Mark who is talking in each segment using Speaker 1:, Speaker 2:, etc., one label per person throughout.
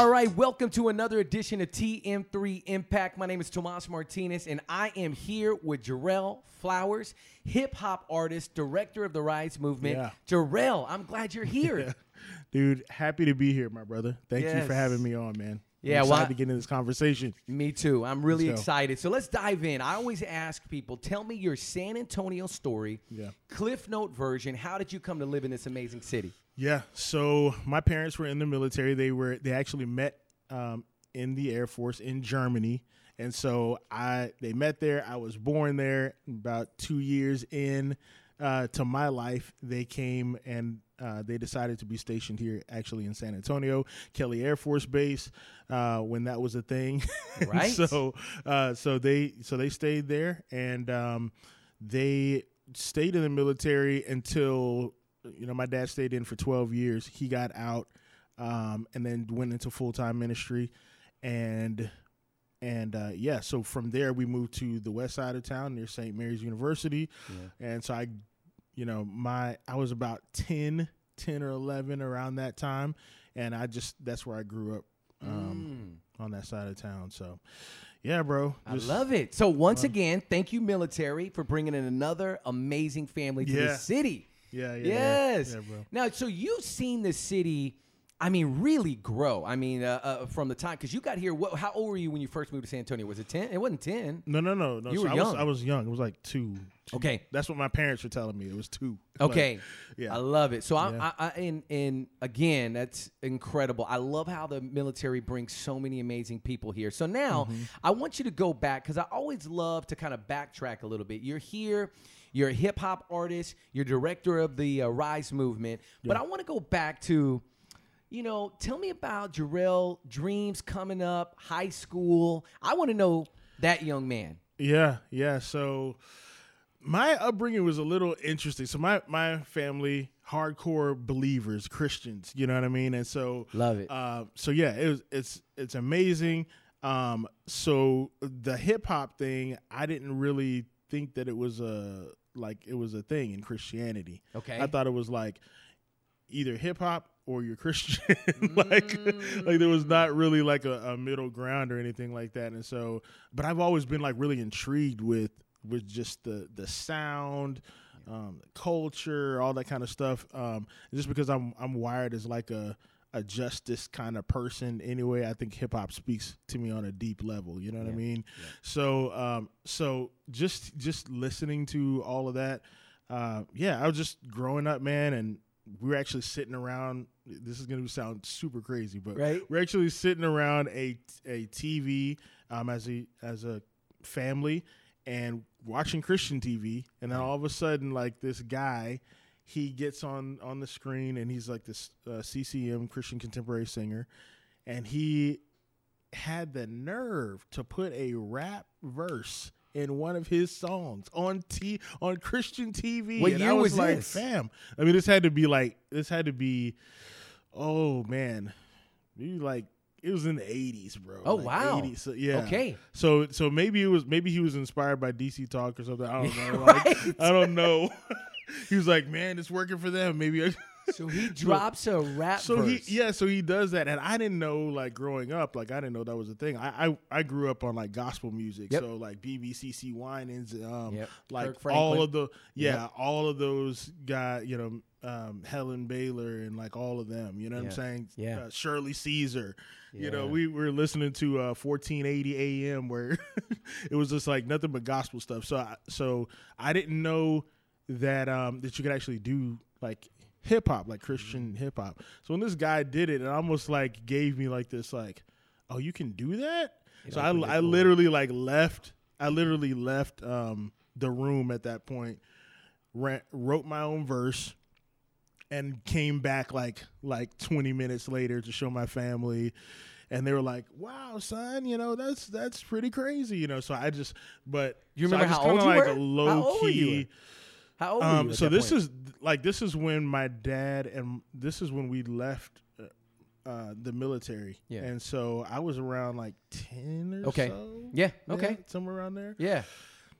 Speaker 1: All right, welcome to another edition of TM3 Impact. My name is Tomas Martinez, and I am here with Jarrell Flowers, hip hop artist, director of the Rise Movement.
Speaker 2: Yeah.
Speaker 1: Jarrell, I'm glad you're here.
Speaker 2: Dude, happy to be here, my brother. Thank you for having me on, man.
Speaker 1: Yeah,
Speaker 2: I'm
Speaker 1: well,
Speaker 2: excited
Speaker 1: I-
Speaker 2: to get into this conversation.
Speaker 1: Me too. I'm really excited. So let's dive in. I always ask people, tell me your San Antonio story,
Speaker 2: Yeah.
Speaker 1: Cliff Note version. How did you come to live in this amazing city?
Speaker 2: Yeah. So my parents were in the military. They were they actually met um, in the Air Force in Germany, and so I they met there. I was born there. About two years in uh, to my life, they came and uh, they decided to be stationed here, actually in San Antonio, Kelly Air Force Base, uh, when that was a thing.
Speaker 1: Right.
Speaker 2: so uh, so they so they stayed there and um, they stayed in the military until you know my dad stayed in for 12 years. He got out um, and then went into full-time ministry. And and uh, yeah so from there we moved to the west side of town near st mary's university. And so i you know my i was about 10 10 or 11 around that time. And i just that's where i grew up um, on that side of town. So yeah bro
Speaker 1: I love it. So once again, thank you, military, for bringing in another amazing family to the city.
Speaker 2: Yeah yeah
Speaker 1: Yes.
Speaker 2: yeah, bro
Speaker 1: Now, so you've seen the city. I mean, really grow. I mean, uh, uh, from the time because you got here. What, how old were you when you first moved to San Antonio? Was it ten? It wasn't ten.
Speaker 2: No, no, no, no.
Speaker 1: You
Speaker 2: so
Speaker 1: were
Speaker 2: I
Speaker 1: young.
Speaker 2: Was, I was young. It was like two. two.
Speaker 1: Okay.
Speaker 2: That's what my parents were telling me. It was two. Like,
Speaker 1: Okay.
Speaker 2: yeah.
Speaker 1: I love it. So I,
Speaker 2: Yeah.
Speaker 1: I, I and and again, that's incredible. I love how the military brings so many amazing people here. So now
Speaker 2: Mm-hmm.
Speaker 1: I want you to go back because I always love to kind of backtrack a little bit. You're here. You're a hip hop artist. You're director of the uh, Rise movement. But I want to go back to, you know, tell me about Jarrell dreams coming up, high school. I want to know that young man.
Speaker 2: Yeah, yeah. So my upbringing was a little interesting. So my my family hardcore believers, Christians. You know what I mean? And so
Speaker 1: Love it.
Speaker 2: Uh, so yeah, it was it's it's amazing. Um, so the hip hop thing, I didn't really think that it was a like it was a thing in Christianity.
Speaker 1: Okay.
Speaker 2: I thought it was like either hip hop or you're Christian. like like there was not really like a, a middle ground or anything like that. And so but I've always been like really intrigued with with just the the sound, um, culture, all that kind of stuff. Um, just because I'm I'm wired as like a a justice kind of person anyway. I think hip hop speaks to me on a deep level. You know what I mean? So um, so just just listening to all of that, uh, yeah, I was just growing up, man, and we were actually sitting around. This is gonna sound super crazy, but
Speaker 1: Right.
Speaker 2: we're actually sitting around a a TV um, as a as a family and watching Christian TV, and then all of a sudden, like this guy, he gets on on the screen, and he's like this uh, CCM Christian contemporary singer, and he had the nerve to put a rap verse in one of his songs on T on Christian TV.
Speaker 1: What
Speaker 2: and
Speaker 1: year
Speaker 2: I was,
Speaker 1: was
Speaker 2: like,
Speaker 1: this?
Speaker 2: fam. I mean, this had to be like this had to be, oh man, maybe like it was in the eighties, bro.
Speaker 1: Oh,
Speaker 2: Like,
Speaker 1: wow.
Speaker 2: 80s. So, yeah.
Speaker 1: Okay.
Speaker 2: So so maybe it was maybe he was inspired by DC Talk or something. I don't know. Like, I don't know. he was like, man, it's working for them. Maybe. I,
Speaker 1: So he drops a rap
Speaker 2: so
Speaker 1: verse.
Speaker 2: he yeah so he does that and i didn't know like growing up like i didn't know that was a thing i i, I grew up on like gospel music
Speaker 1: Yep.
Speaker 2: so like bebe cece winans um
Speaker 1: Yep.
Speaker 2: like all of the yeah
Speaker 1: Yep.
Speaker 2: all of those guys you know um helen baylor and like all of them you know what
Speaker 1: Yeah.
Speaker 2: i'm saying
Speaker 1: Yeah.
Speaker 2: uh, shirley caesar you know we were listening to uh 1480 am where it was just like nothing but gospel stuff so I, so i didn't know that um that you could actually do like hip hop, like Christian hip hop. So when this guy did it, it almost like gave me like this like, oh, you can do that. so I I
Speaker 1: door.
Speaker 2: literally like left. I literally left um the room at that point. Ran, wrote my own verse and came back like like 20 minutes later to show my family and they were like wow son you know that's that's pretty crazy you know so i just but
Speaker 1: You
Speaker 2: so I
Speaker 1: remember
Speaker 2: just
Speaker 1: how old you
Speaker 2: like
Speaker 1: How
Speaker 2: low
Speaker 1: old were you?
Speaker 2: key
Speaker 1: How old were you
Speaker 2: um, so this
Speaker 1: point?
Speaker 2: is like this is when my dad and this is when we left uh, uh, the military.
Speaker 1: Yeah.
Speaker 2: And so I was around like ten or
Speaker 1: Okay.
Speaker 2: so.
Speaker 1: Yeah, okay.
Speaker 2: somewhere around there.
Speaker 1: yeah.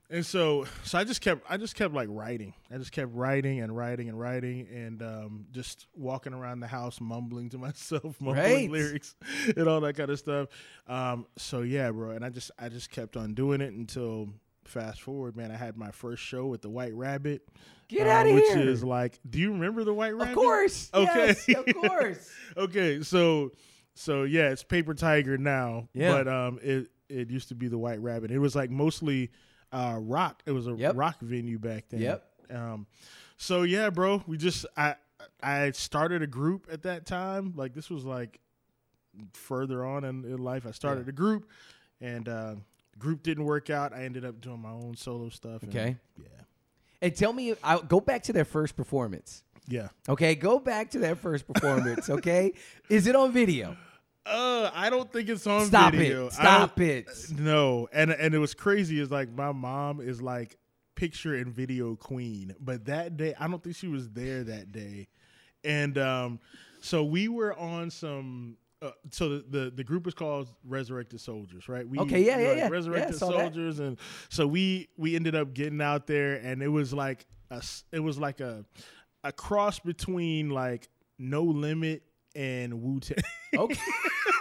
Speaker 2: and so so I just kept I just kept like writing. I just kept writing and writing and writing and um, just walking around the house mumbling to myself, mumbling
Speaker 1: Right.
Speaker 2: lyrics and all that kind of stuff. Um, so yeah, bro, and I just I just kept on doing it until fast forward, man. I had my first show with the White Rabbit.
Speaker 1: Get
Speaker 2: uh,
Speaker 1: outta
Speaker 2: which is like, do you remember the White Rabbit?
Speaker 1: Of course.
Speaker 2: Okay.
Speaker 1: Yes, of course.
Speaker 2: okay, so so yeah, it's Paper Tiger now,
Speaker 1: Yeah.
Speaker 2: but um, it it used to be the White Rabbit. It was like mostly uh rock. It was a
Speaker 1: Yep.
Speaker 2: rock venue back then.
Speaker 1: Yep.
Speaker 2: Um, so yeah, bro, we just I I started a group at that time. Like this was like further on in, in life. I started a group, and uh, group didn't work out. I ended up doing my own solo stuff. and
Speaker 1: Okay.
Speaker 2: yeah,
Speaker 1: And tell me, I, go back to their first performance.
Speaker 2: yeah.
Speaker 1: Okay, go back to that first performance. Okay, is it on video?
Speaker 2: Uh, I don't think it's on video.
Speaker 1: Stop
Speaker 2: video.
Speaker 1: it!
Speaker 2: I don't-
Speaker 1: Stop it!
Speaker 2: No, and and it was crazy. Is like my mom is like picture and video queen, but that day I don't think she was there that day, and um, so we were on some. Uh, so the, the the group is called Resurrected Soldiers, right? We,
Speaker 1: Okay, yeah, yeah, yeah.
Speaker 2: Resurrected
Speaker 1: Yeah, saw that.
Speaker 2: Soldiers, and so we we ended up getting out there, and it was like a it was like a a cross between like No Limit and Wu Tang.
Speaker 1: Okay,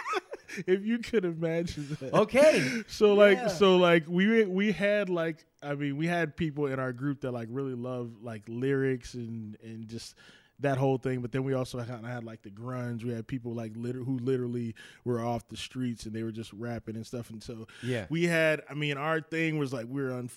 Speaker 2: if you could imagine that.
Speaker 1: okay.
Speaker 2: So like
Speaker 1: Yeah.
Speaker 2: so like we we had like I mean we had people in our group that like really love like lyrics and and just that whole thing. But then we also kind of had like the grunge. We had people like liter- who literally were off the streets and they were just rapping and stuff. And so
Speaker 1: Yeah.
Speaker 2: we had I mean our thing was like we were on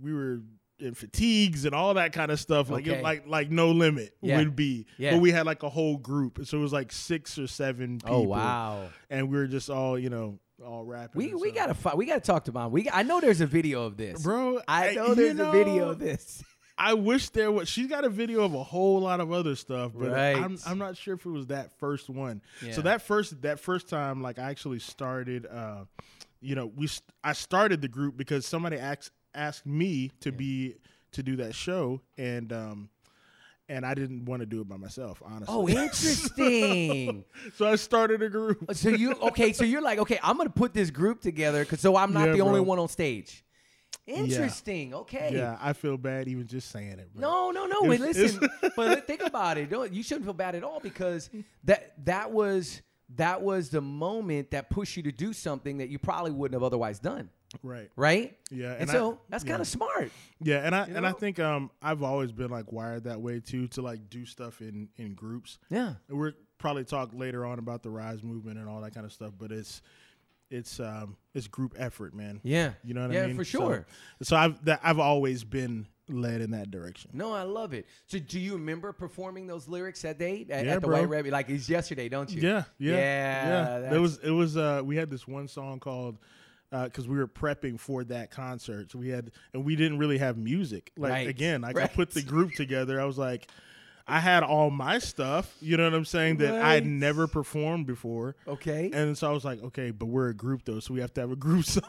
Speaker 2: we were in fatigues and all that kind of stuff. Like it- like like no limit
Speaker 1: Yeah.
Speaker 2: would be.
Speaker 1: Yeah.
Speaker 2: But we had like a whole group. So it was like six or seven oh, people.
Speaker 1: Oh wow.
Speaker 2: And we were just all, you know, all rapping.
Speaker 1: We we gotta fi- we gotta talk to mom. We I know there's a video of this,
Speaker 2: Bro,
Speaker 1: I know
Speaker 2: you
Speaker 1: there's a video of this.
Speaker 2: I wish there was. She's got a video of a whole lot of other stuff, but
Speaker 1: Right.
Speaker 2: I'm I'm not sure if it was that first one.
Speaker 1: Yeah.
Speaker 2: So that first that first time, like I actually started. uh You know, we st- I started the group because somebody asked asked me to be to do that show, and um and I didn't want to do it by myself, honestly.
Speaker 1: Oh, interesting.
Speaker 2: so I started a group.
Speaker 1: so you okay? So you're like, okay, I'm gonna put this group together because so I'm not
Speaker 2: Yeah,
Speaker 1: the only one on stage. Interesting. Okay.
Speaker 2: Yeah, I feel bad even just saying it. Bro.
Speaker 1: No, no, no. Wait, listen. but think about it. Don't, you shouldn't feel bad at all because that that was that was the moment that pushed you to do something that you probably wouldn't have otherwise done.
Speaker 2: right.
Speaker 1: Right.
Speaker 2: Yeah,
Speaker 1: And,
Speaker 2: and I-
Speaker 1: so that's
Speaker 2: yeah.
Speaker 1: kind of smart.
Speaker 2: Yeah, and I
Speaker 1: You
Speaker 2: and I think um I've always been like wired that way too to like do stuff in in groups.
Speaker 1: Yeah.
Speaker 2: And we're probably talk later on about the rise movement and all that kind of stuff, but it's it's um it's group effort, man.
Speaker 1: Yeah.
Speaker 2: You know what
Speaker 1: yeah,
Speaker 2: I mean?
Speaker 1: Yeah,
Speaker 2: for
Speaker 1: sure.
Speaker 2: So, I've that I've always been led in that direction.
Speaker 1: No, I love it. So, do you remember performing those lyrics that day at,
Speaker 2: Yeah,
Speaker 1: at the
Speaker 2: bro.
Speaker 1: White Rabbit? Like it's yesterday, don't you?
Speaker 2: Yeah, yeah,
Speaker 1: Yeah,
Speaker 2: yeah. It was it was uh we had this one song called because we were prepping for that concert, so we had and we didn't really have music. Like
Speaker 1: Right,
Speaker 2: again, like I put the group together. I was like, I had all my stuff. You know what I'm saying? That I had never performed before.
Speaker 1: Okay.
Speaker 2: And so I was like, okay, but we're a group though, so we have to have a group song.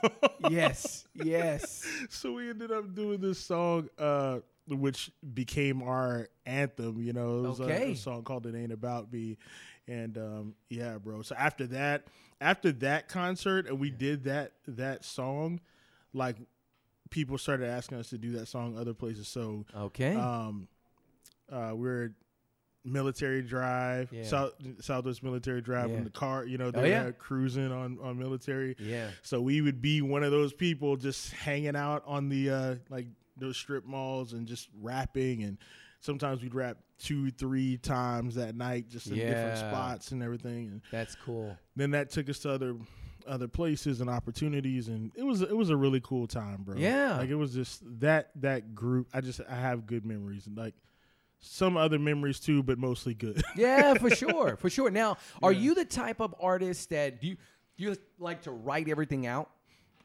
Speaker 1: yes. Yes.
Speaker 2: so we ended up doing this song, uh, which became our anthem. You know, it was a-
Speaker 1: Okay.
Speaker 2: a, song called "It Ain't About Me," and um, yeah, bro. So after that, after that concert, and we did that that song, like people started asking us to do that song other places. So
Speaker 1: Okay.
Speaker 2: um, uh, we're at military drive,
Speaker 1: Yeah.
Speaker 2: South Southwest Military Drive
Speaker 1: Yeah.
Speaker 2: in the car. You know,
Speaker 1: Oh,
Speaker 2: they
Speaker 1: yeah.
Speaker 2: cruising on on military.
Speaker 1: yeah.
Speaker 2: So we would be one of those people just hanging out on the uh, like those strip malls and just rapping and sometimes we'd rap two, three times that night just in different spots and everything. And
Speaker 1: That's cool.
Speaker 2: then that took us to other other places and opportunities and it was it was a really cool time, bro.
Speaker 1: Yeah.
Speaker 2: Like it was just that that group I just I have good memories and like some other memories too, but mostly good.
Speaker 1: Yeah, for sure, for sure. Now, are
Speaker 2: Yeah.
Speaker 1: you the type of artist that do you you like to write everything out?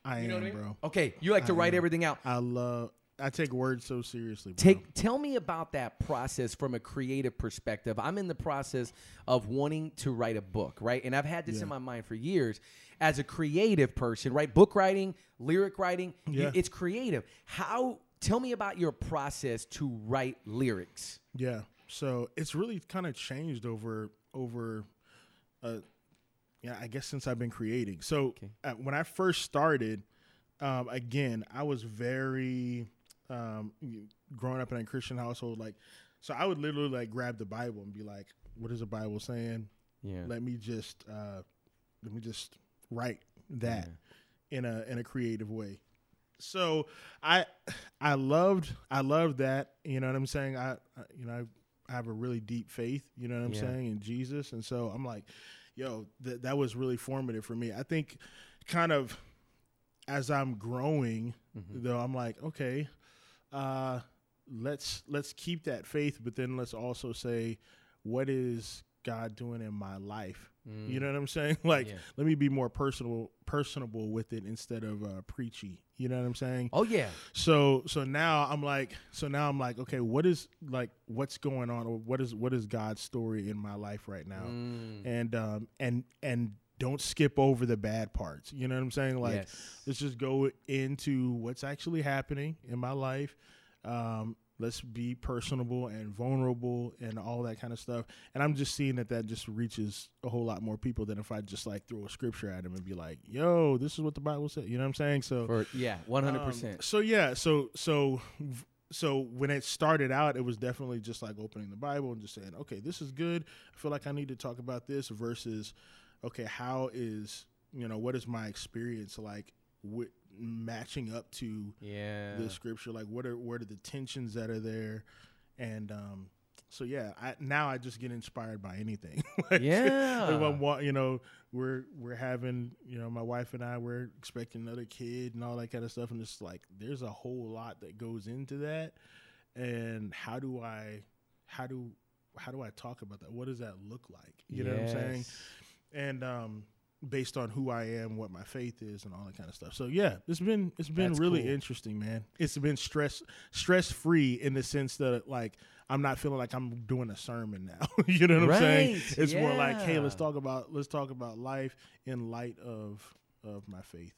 Speaker 2: I
Speaker 1: You know
Speaker 2: am,
Speaker 1: I mean?
Speaker 2: bro.
Speaker 1: Okay, you like to
Speaker 2: I
Speaker 1: write
Speaker 2: am.
Speaker 1: everything out.
Speaker 2: I love I take words so seriously. Bro.
Speaker 1: Take tell me about that process from a creative perspective. I'm in the process of wanting to write a book, right? And I've had this in my mind for years. As a creative person, right? Book writing, lyric writing,
Speaker 2: Yeah.
Speaker 1: it's creative. How tell me about your process to write lyrics.
Speaker 2: Yeah. So it's really kind of changed over over uh yeah, I guess since I've been creating. So
Speaker 1: Okay.
Speaker 2: uh, when I first started, um again, I was very um, growing up in a Christian household, like, so I would literally like grab the Bible and be like, "What is the Bible saying?"
Speaker 1: Yeah.
Speaker 2: Let me just uh, let me just write that in a in a creative way. So I I loved I loved that. You know what I'm saying? I, I you know I have a really deep faith. You know what I'm
Speaker 1: Yeah.
Speaker 2: saying in Jesus, and so I'm like, yo, that that was really formative for me. I think kind of as I'm growing,
Speaker 1: Mhm.
Speaker 2: though, I'm like, okay, uh, let's let's keep that faith, but then let's also say, what is God doing in my life?
Speaker 1: Mm.
Speaker 2: You know what I'm saying? Like,
Speaker 1: Yeah.
Speaker 2: let me be more personal, personable with it instead of uh, preachy. You know what I'm saying?
Speaker 1: Oh yeah.
Speaker 2: So, so now I'm like, so now I'm like, okay, what is like, what's going on, or what is what is God's story in my life right now?
Speaker 1: Mm.
Speaker 2: And um and and don't skip over the bad parts. You know what I'm saying? Like,
Speaker 1: yes.
Speaker 2: let's just go into what's actually happening in my life. Um, let's be personable and vulnerable and all that kind of stuff. And I'm just seeing that that just reaches a whole lot more people than if I just like throw a scripture at them and be like, "Yo, this is what the Bible said." You know what I'm saying? So,
Speaker 1: For, yeah, one hundred
Speaker 2: um,
Speaker 1: percent.
Speaker 2: So yeah, so so so when it started out, it was definitely just like opening the Bible and just saying, "Okay, this is good. I feel like I need to talk about this." Versus, okay, how is you know what is my experience like with matching up to
Speaker 1: Yeah.
Speaker 2: the scripture? Like, what are what are the tensions that are there? And um, so yeah, I now I just get inspired by anything. like,
Speaker 1: Yeah.
Speaker 2: if I'm wa- you know, we're we're having, you know, my wife and I we're expecting another kid and all that kind of stuff, and it's like there's a whole lot that goes into that. And how do I, how do how do I talk about that? What does that look like? You know what I'm saying? And um, based on who I am, what my faith is, and all that kind of stuff. So yeah, it's been it's been
Speaker 1: That's
Speaker 2: really
Speaker 1: cool.
Speaker 2: interesting, man. It's been stress stress free in the sense that like I'm not feeling like I'm doing a sermon now. you know what I'm saying?
Speaker 1: Right,
Speaker 2: It's more like, hey, let's talk about let's talk about life in light of of my faith.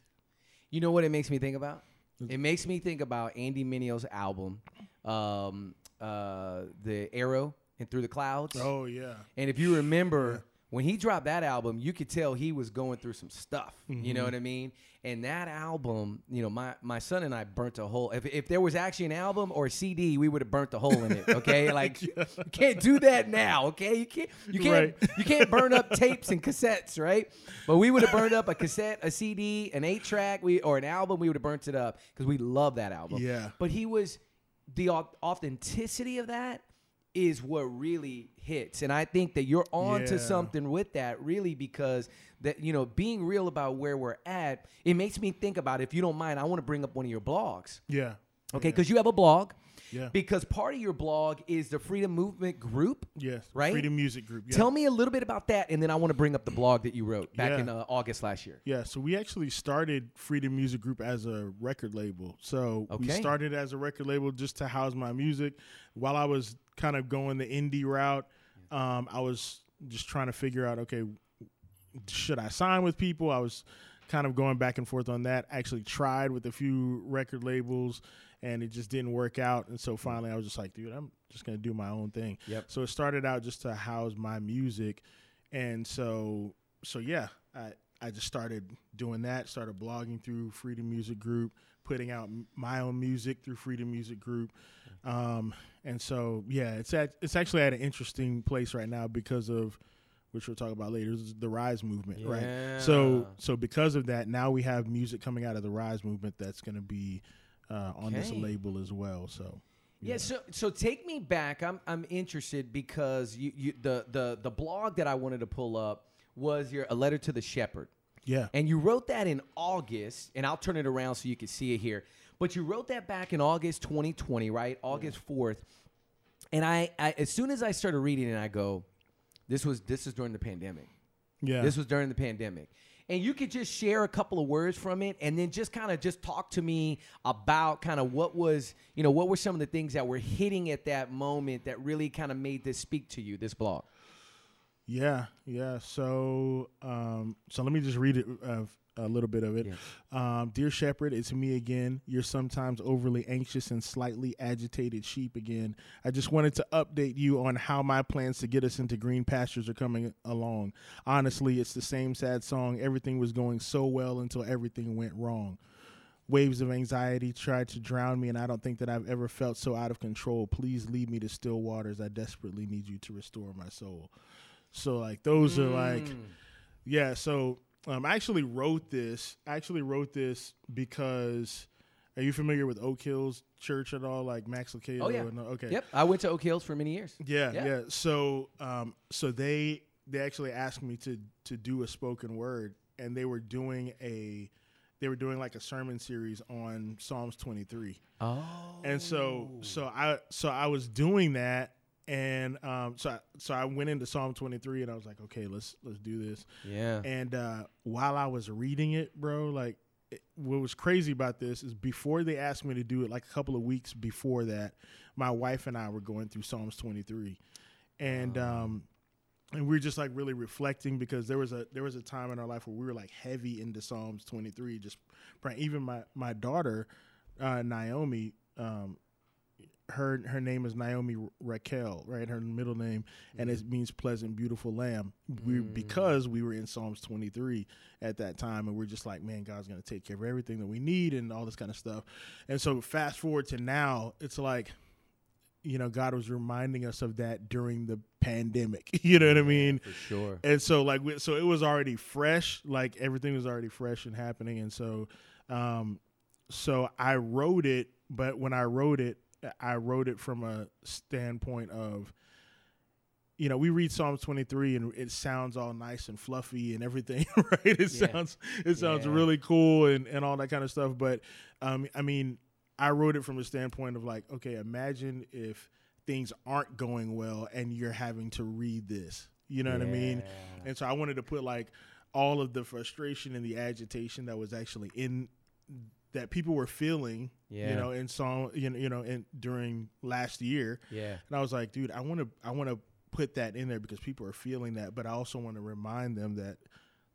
Speaker 1: You know what it makes me think about? It makes me think about Andy Mineo's album, um, uh, The Arrow and Through the Clouds.
Speaker 2: Oh yeah,
Speaker 1: And if you remember, when he dropped that album, you could tell he was going through some stuff. You
Speaker 2: Mm-hmm.
Speaker 1: know what I mean? And that album, you know, my, my son and I burnt a hole. If, if there was actually an album or a CD, we would have burnt a hole in it. Okay, like you can't do that now. Okay, you can't you can't
Speaker 2: Right.
Speaker 1: you can't burn up tapes and cassettes, right? But we would have burned up a cassette, a CD, an eight track, we or an album. We would have burnt it up because we love that album.
Speaker 2: Yeah.
Speaker 1: But he was the authenticity of that is what really hits, and I think that you're on to something with that, really, because that you know being real about where we're at. It makes me think about if you don't mind, I want to bring up one of your blogs.
Speaker 2: yeah,
Speaker 1: Okay, because you have a blog.
Speaker 2: Yeah.
Speaker 1: Because part of your blog is the Freedom Movement group.
Speaker 2: yes,
Speaker 1: Right?
Speaker 2: Freedom Music Group. Yeah.
Speaker 1: Tell me a little bit about that, and then I want to bring up the blog that you wrote back
Speaker 2: Yeah.
Speaker 1: in uh, August last year.
Speaker 2: Yeah, so we actually started Freedom Music Group as a record label. So we started as a record label just to house my music. While I was kind of going the indie route, um, I was just trying to figure out, okay, should I sign with people? I was kind of going back and forth on that. Actually tried with a few record labels and it just didn't work out. And so finally I was just like, dude, I'm just gonna do my own thing.
Speaker 1: Yep.
Speaker 2: So it started out just to house my music. And so so yeah, I I just started doing that, started blogging through Freedom Music Group, putting out m- my own music through Freedom Music Group. Um, and so yeah, it's at it's actually at an interesting place right now because of which we'll talk about later, is the Rise movement, right? So so because of that, now we have music coming out of the Rise movement that's going to be uh, on this label as well. So
Speaker 1: Yeah, so so take me back. I'm I'm interested because you, you the the the blog that I wanted to pull up was your a letter to the shepherd.
Speaker 2: yeah,
Speaker 1: And you wrote that in August, and I'll turn it around so you can see it here. But you wrote that back in August 2020, right? August 4th. And I, I as soon as I started reading it, I go, this was this is during the pandemic.
Speaker 2: yeah,
Speaker 1: This was during the pandemic. And you could just share a couple of words from it and then just kind of just talk to me about kind of what was, you know, what were some of the things that were hitting at that moment that really kind of made this speak to you, this blog.
Speaker 2: Yeah, yeah. So, um, so let me just read it uh, a little bit of it. Um, Dear Shepherd, it's me again. You're sometimes overly anxious and slightly agitated sheep again. I just wanted to update you on how my plans to get us into green pastures are coming along. Honestly, it's the same sad song. Everything was going so well until everything went wrong. Waves of anxiety tried to drown me, and I don't think that I've ever felt so out of control. Please lead me to still waters. I desperately need you to restore my soul. So like those are like,
Speaker 1: Mm.
Speaker 2: yeah. So um, I actually wrote this. I actually wrote this because. Are you familiar with Oak Hills Church at all? Like Max Lucado?
Speaker 1: Oh, yeah.
Speaker 2: and- okay.
Speaker 1: Yep, I went to Oak Hills for many years.
Speaker 2: Yeah,
Speaker 1: Yeah.
Speaker 2: yeah. So, um, so they they actually asked me to to do a spoken word, and they were doing a they were doing like a sermon series on Psalms twenty three,
Speaker 1: Oh,
Speaker 2: and so so I so I was doing that, and um, so I, so I went into Psalm twenty three, and I was like, okay, let's let's do this,
Speaker 1: yeah,
Speaker 2: and uh, while I was reading it, bro, like it, what was crazy about this is before they asked me to do it, like a couple of weeks before that, my wife and I were going through Psalms 23, and um, and we are just like really reflecting because there was a there was a time in our life where we were like heavy into Psalms 23, just praying. Even my my daughter, uh, Naomi, um, her her name is Naomi Raquel, right? Her middle name, and it means pleasant, beautiful lamb. We because we were in Psalms 23 at that time, and we're just like, man, God's gonna take care of everything that we need and all this kind of stuff. And so fast forward to now, it's like, you know, God was reminding us of that during the pandemic. You know what I mean?
Speaker 1: for sure.
Speaker 2: and so like we, so it was already fresh like everything was already fresh and happening and so um so i wrote it but when i wrote it i wrote it from a standpoint of you know we read Psalm 23 and it sounds all nice and fluffy and everything right? It
Speaker 1: Yeah.
Speaker 2: sounds it sounds
Speaker 1: Yeah.
Speaker 2: really cool and and all that kind of stuff. But um i mean i wrote it from a standpoint of like okay imagine if things aren't going well and you're having to read this. You know what i mean? And so I wanted to put like all of the frustration and the agitation that was actually in that people were feeling,
Speaker 1: Yeah.
Speaker 2: you know, in song, you know, you know, in during last year.
Speaker 1: Yeah.
Speaker 2: And I was like, dude, I want to, I want to put that in there because people are feeling that, but I also want to remind them that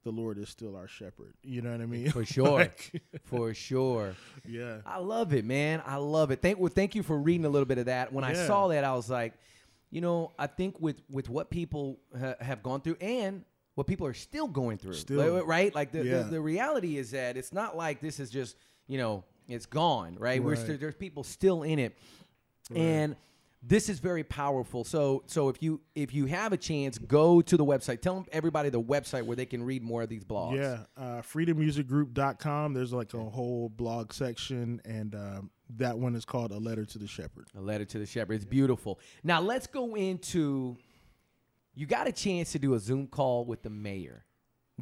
Speaker 2: the Lord is still our shepherd. You know what I mean?
Speaker 1: For sure.
Speaker 2: Like,
Speaker 1: For sure.
Speaker 2: yeah.
Speaker 1: I love it, man. I love it. Thank well, thank you for reading a little bit of that. When I saw that, I was like, you know, I think with with what people ha- have gone through and what people are still going through,
Speaker 2: Still.
Speaker 1: right? Like the,
Speaker 2: Yeah.
Speaker 1: the the reality is that it's not like this is just you know it's gone, right? We're
Speaker 2: Right.
Speaker 1: there's people still in it, and this is very powerful. So so if you if you have a chance, go to the website. Tell everybody the website where they can read more of these blogs.
Speaker 2: Yeah, uh, freedommusicgroup.com. There's like a whole blog section, and um, that one is called A Letter to the Shepherd.
Speaker 1: A letter to the shepherd. It's beautiful. Now let's go into. You got a chance to do a Zoom call with the mayor.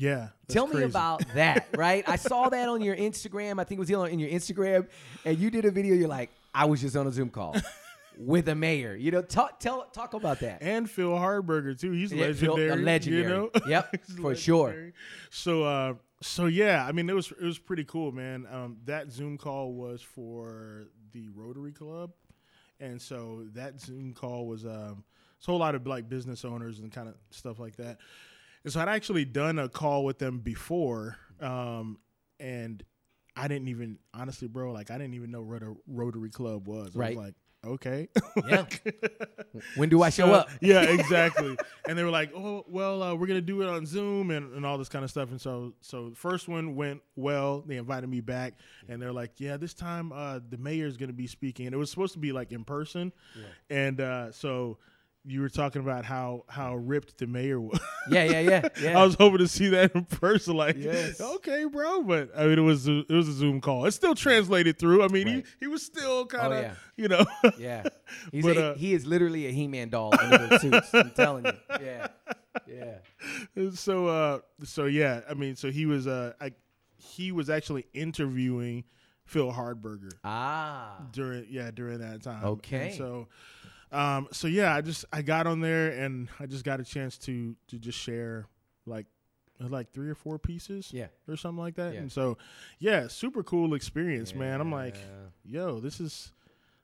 Speaker 2: Yeah.
Speaker 1: Tell me
Speaker 2: crazy.
Speaker 1: about that, right? I saw that on your Instagram. I think it was on in your Instagram, and you did a video. You're like, I was just on a Zoom call with a mayor. You know, talk tell talk about that.
Speaker 2: and Phil Hardberger too. He's
Speaker 1: Yeah, Phil- a
Speaker 2: legendary.
Speaker 1: legendary.
Speaker 2: You know?
Speaker 1: Yep, for sure.
Speaker 2: So, uh, so yeah, I mean, it was it was pretty cool, man. Um, that Zoom call was for the Rotary Club, and so that Zoom call was um, it's a whole lot of like business owners and kind of stuff like that. And so I'd actually done a call with them before, um, and I didn't even honestly, bro, like I didn't even know what a Rotary Club was. I
Speaker 1: Right.
Speaker 2: was like, okay,
Speaker 1: Yeah. When do I show
Speaker 2: so-
Speaker 1: up?
Speaker 2: Yeah, exactly. and they were like, "Oh, well, uh, we're gonna do it on Zoom and, and all this kind of stuff." And so, so the first one went well. They invited me back, and they're like, "Yeah, this time uh, the mayor is gonna be speaking." And it was supposed to be like in person, and uh, so you were talking about how how ripped the mayor was.
Speaker 1: Yeah, yeah, yeah, yeah.
Speaker 2: I was hoping to see that in person. Like,
Speaker 1: Yes.
Speaker 2: okay, bro, but I mean, it was a, it was a Zoom call. It still translated through. I mean,
Speaker 1: Right.
Speaker 2: he he was still kind of,
Speaker 1: Oh, yeah.
Speaker 2: you know,
Speaker 1: yeah. He's
Speaker 2: But,
Speaker 1: a,
Speaker 2: uh,
Speaker 1: he is literally a He-Man doll under those suits. I'm telling you. Yeah, yeah.
Speaker 2: so uh so yeah i mean so he was uh I, he was actually interviewing phil hardberger
Speaker 1: Ah.
Speaker 2: during yeah during that time
Speaker 1: Okay.
Speaker 2: And so um so yeah i just i got on there and i just got a chance to to just share like like three or four pieces
Speaker 1: Yeah.
Speaker 2: or something like that
Speaker 1: Yeah.
Speaker 2: and so yeah super cool experience man i'm like yo this is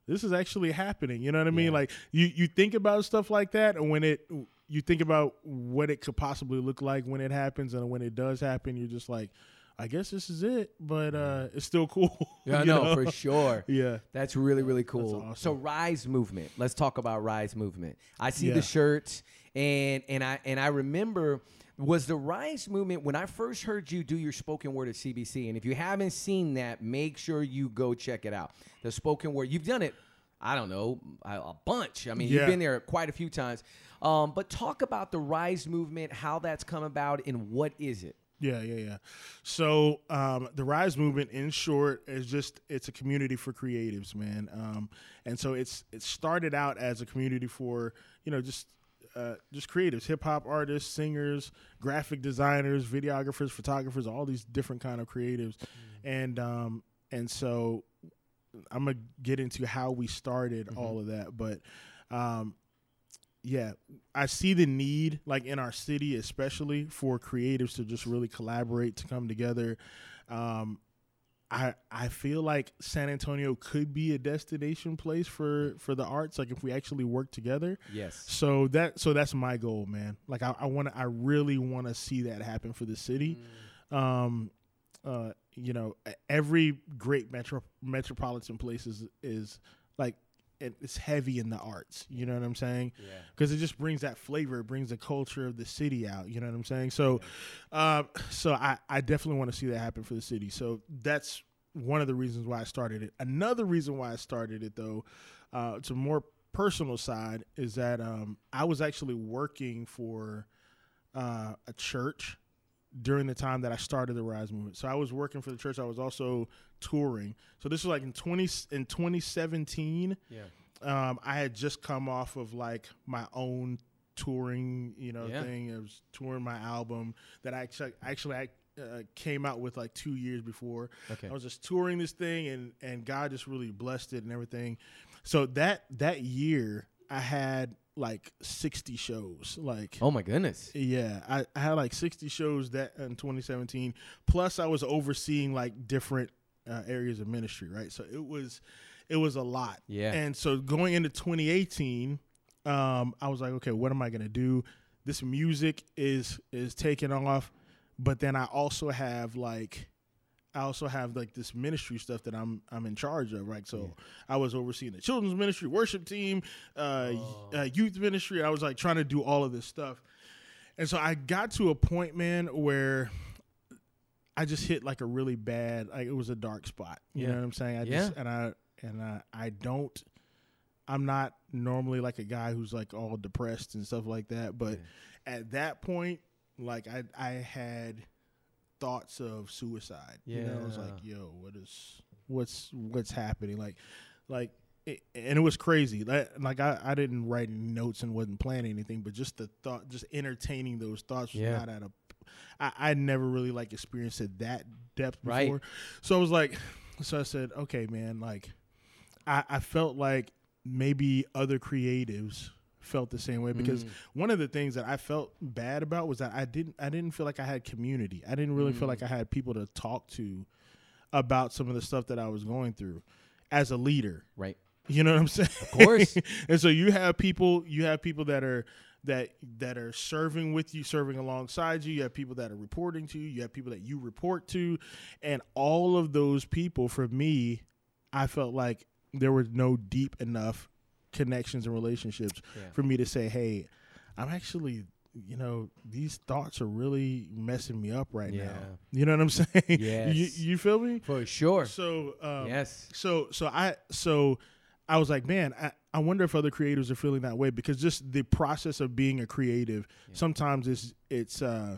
Speaker 2: this is actually happening you know what i mean
Speaker 1: Yeah.
Speaker 2: like you you think about stuff like that and when it you think about what it could possibly look like when it happens and when it does happen you're just like i guess this is it but uh it's still cool
Speaker 1: Yeah, no,
Speaker 2: know?
Speaker 1: for sure.
Speaker 2: yeah
Speaker 1: That's really, really cool.
Speaker 2: awesome.
Speaker 1: So Rise Movement. Let's talk about Rise Movement. I see
Speaker 2: Yeah.
Speaker 1: the shirts and and I and I remember Was the Rise movement when I first heard you do your spoken word at CBC? And if you haven't seen that, make sure you go check it out. The spoken word, you've done it, I don't know, a, a bunch. I mean,
Speaker 2: Yeah.
Speaker 1: you've been there quite a few times. Um, but talk about the Rise movement, how that's come about, and what is it?
Speaker 2: Yeah, yeah, yeah. So um, the Rise movement, in short, is just it's a community for creatives, man. Um, and so it's it started out as a community for you know just uh, just creatives, hip hop artists, singers, graphic designers, videographers, photographers, all these different kind of creatives, and um, and so I'm gonna get into how we started all of that, but um, yeah, I see the need, like in our city, especially for creatives to just really collaborate, to come together. Um, I I feel like San Antonio could be a destination place for for the arts, like if we actually work together.
Speaker 1: Yes.
Speaker 2: So that so that's my goal, man. Like I, I want to, I really want to see that happen for the city. Um, uh, you know, every great metro metropolitan place is is like it's heavy in the arts. You know what I'm saying?
Speaker 1: Yeah.
Speaker 2: because it just brings that flavor. It brings the culture of the city out. You know what I'm saying? So, um, so I, I definitely want to see that happen for the city. So that's one of the reasons why I started it. Another reason why I started it, though, uh, to a more personal side, is that um, I was actually working for uh, a church during the time that I started the Rise movement. So I was working for the church. I was also touring. So this was like in twenty in 2017
Speaker 1: Yeah.
Speaker 2: um, I had just come off of like my own touring, you know,
Speaker 1: Yeah.
Speaker 2: thing. I was touring my album that I actually actually I uh, came out with like two years before.
Speaker 1: Okay.
Speaker 2: I was just touring this thing, and and God just really blessed it and everything. So that that year, I had like sixty shows, like.
Speaker 1: Oh my goodness.
Speaker 2: Yeah, I, I had like 60 shows that in 2017. Plus, I was overseeing like different uh, areas of ministry, right? So it was, it was a lot.
Speaker 1: Yeah.
Speaker 2: And so going into 2018, um, I was like, okay, what am I gonna do? This music is is taking off, but then I also have like. I also have like this ministry stuff that I'm I'm in charge of, right? So I was overseeing the children's ministry, worship team, uh, y- uh, youth ministry. I was like trying to do all of this stuff, and so I got to a point, man, where I just hit like a really bad, like it was a dark spot. You
Speaker 1: Yeah.
Speaker 2: know what I'm saying? I
Speaker 1: Yeah.
Speaker 2: just and I and I, I don't. I'm not normally like a guy who's like all depressed and stuff like that, but at that point, like I I had thoughts of suicide. You know, I was like, yo, what is what's what's happening? Like like it, and it was crazy. Like, like I, I didn't write any notes and wasn't planning anything, but just the thought, just entertaining those thoughts was
Speaker 1: Yeah.
Speaker 2: not at a. I, I never really like experienced it that depth
Speaker 1: Right.
Speaker 2: before, so I was like, so I said, okay, man, like, I, I felt like maybe other creatives felt the same way because
Speaker 1: Mm.
Speaker 2: one of the things that I felt bad about was that I didn't I didn't feel like I had community. I didn't really feel like I had people to talk to about some of the stuff that I was going through as a leader.
Speaker 1: Right.
Speaker 2: You know what I'm saying? Of
Speaker 1: course.
Speaker 2: and so you have people you have people that are that that are serving with you, serving alongside you. You have people that are reporting to you. You have people that you report to, and all of those people, for me, I felt like there was no deep enough connections and relationships
Speaker 1: Yeah.
Speaker 2: for me to say, "Hey, I'm actually." You know, these thoughts are really messing me up right
Speaker 1: Yeah.
Speaker 2: now. You know what I'm saying?
Speaker 1: Yes.
Speaker 2: you, you feel me?
Speaker 1: For sure.
Speaker 2: So, um,
Speaker 1: yes.
Speaker 2: so so I so I was like, man, I, I wonder if other creators are feeling that way because just the process of being a creative sometimes it's it's uh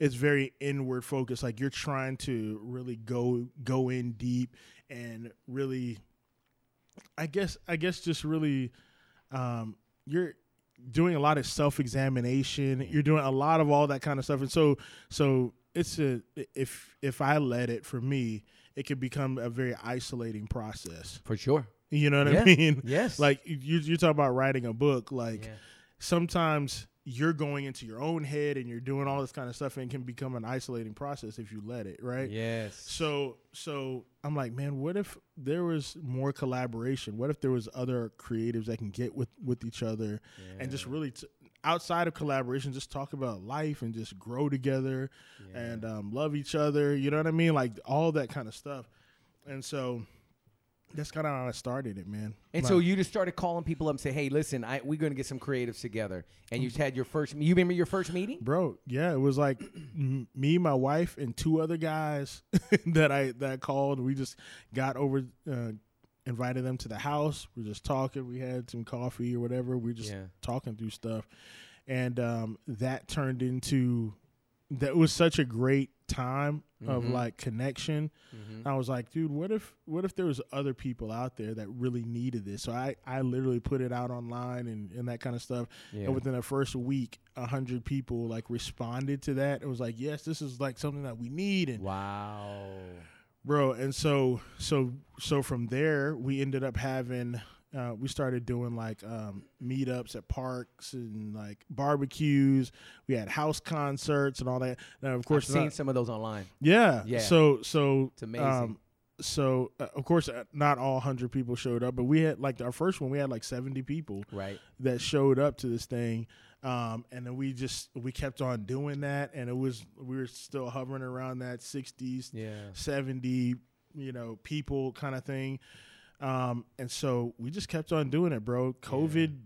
Speaker 2: it's very inward focused. Like you're trying to really go go in deep and really I guess I guess just really um you're doing a lot of self examination. You're doing a lot of all that kind of stuff. And so so it's a if if I let it for me, it could become a very isolating process.
Speaker 1: For sure.
Speaker 2: You know what
Speaker 1: Yeah.
Speaker 2: I mean?
Speaker 1: Yes.
Speaker 2: Like you you talk about writing a book, like
Speaker 1: Yeah.
Speaker 2: sometimes you're going into your own head and you're doing all this kind of stuff and can become an isolating process if you let it, right?
Speaker 1: Yes.
Speaker 2: So so I'm like, man, what if there was more collaboration? What if there was other creatives that can get with with each other and just really t- outside of collaboration, just talk about life and just grow together and um, love each other. You know what I mean? Like all that kind of stuff. And so that's kind of how I started it, man.
Speaker 1: And
Speaker 2: Like-
Speaker 1: so you just started calling people up and say, "Hey, listen, I, we're going to get some creatives together." And you've had your first. You remember your first meeting?
Speaker 2: Bro, yeah, it was like me, my wife, and two other guys that I that I called. We just got over, uh, invited them to the house. We're just talking. We had some coffee or whatever. We're just
Speaker 1: Yeah.
Speaker 2: talking through stuff, and um, that turned into that was such a great time of
Speaker 1: Mhm.
Speaker 2: like connection.
Speaker 1: Mhm.
Speaker 2: I was like, dude, what if what if there was other people out there that really needed this? So I I literally put it out online and, and that kind of stuff.
Speaker 1: Yeah.
Speaker 2: And within the first week, a hundred people like responded to that. It was like, yes, this is like something that we need, and
Speaker 1: Wow.
Speaker 2: bro. And so so so from there, we ended up having. Uh, we started doing like um, meetups at parks and like barbecues. We had house concerts and all that. Now, of
Speaker 1: I've
Speaker 2: course,
Speaker 1: seen
Speaker 2: not-
Speaker 1: some of those online.
Speaker 2: yeah.
Speaker 1: Yeah.
Speaker 2: So so
Speaker 1: It's amazing.
Speaker 2: Um, so uh, of course, uh, not all hundred people showed up, but we had like our first one. We had like seventy people
Speaker 1: Right.
Speaker 2: that showed up to this thing, um, and then we just we kept on doing that, and it was we were still hovering around that sixties,
Speaker 1: Yeah.
Speaker 2: seventy, you know, people kind of thing. Um, and so we just kept on doing it, bro. COVID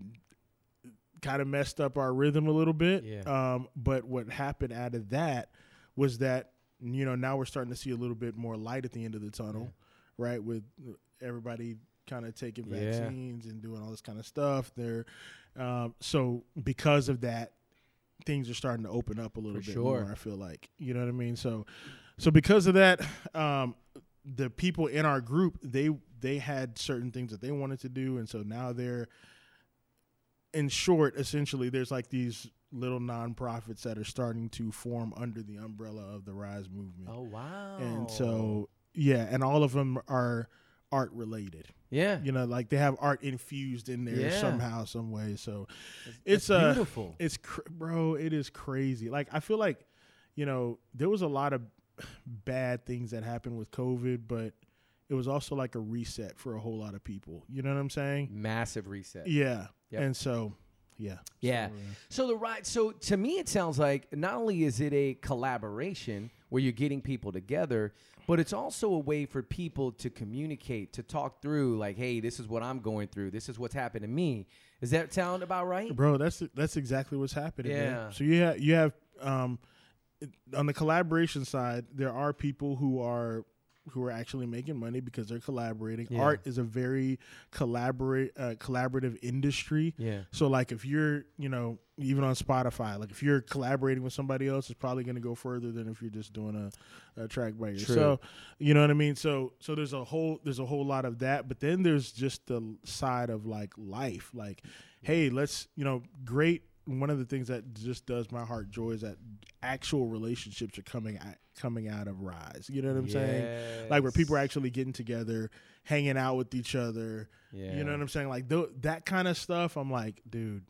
Speaker 2: kind of messed up our rhythm a little bit.
Speaker 1: Yeah.
Speaker 2: Um, but what happened out of that was that you know now we're starting to see a little bit more light at the end of the tunnel, right? With everybody kind of taking
Speaker 1: Yeah.
Speaker 2: vaccines and doing all this kind of stuff. There, um, so because of that, things are starting to open up a little
Speaker 1: For
Speaker 2: bit
Speaker 1: sure.
Speaker 2: more. I feel like you know what I mean. So, so because of that, um, the people in our group they they had certain things that they wanted to do, and so now they're in short, essentially, there's like these little nonprofits that are starting to form under the umbrella of the Rise movement.
Speaker 1: Oh wow.
Speaker 2: And so, yeah, and all of them are art related.
Speaker 1: yeah,
Speaker 2: You know, like they have art infused in there
Speaker 1: Yeah.
Speaker 2: somehow, some way. So
Speaker 1: it's
Speaker 2: it's uh,
Speaker 1: beautiful.
Speaker 2: it's cr- bro, it is crazy. Like I feel like, you know, there was a lot of bad things that happened with COVID, but it was also like a reset for a whole lot of people. You know what I'm saying?
Speaker 1: Massive reset.
Speaker 2: Yeah.
Speaker 1: Yep.
Speaker 2: And so, yeah.
Speaker 1: Yeah.
Speaker 2: So, uh,
Speaker 1: So the right. So to me, it sounds like not only is it a collaboration where you're getting people together, but it's also a way for people to communicate, to talk through, like, hey, this is what I'm going through. This is what's happened to me. Does that sound about right?
Speaker 2: bro that's that's exactly what's happening man.
Speaker 1: Yeah.
Speaker 2: so you have you have um on the collaboration side there are people who are who are actually making money because they're collaborating.
Speaker 1: Yeah.
Speaker 2: art is a very collaborate uh, collaborative industry.
Speaker 1: Yeah.
Speaker 2: so like if you're you know even on spotify like if you're collaborating with somebody else it's probably going to go further than if you're just doing a, a track by yourself. You know what i mean? So so there's a whole there's a whole lot of that but then there's just the side of like life. Like hey let's you know great one of the things that just does my heart joy is that actual relationships are coming out, coming out of rise you know what i'm saying like where people are actually getting together hanging out with each other
Speaker 1: Yeah.
Speaker 2: you know what i'm saying like th- that kind of stuff i'm like dude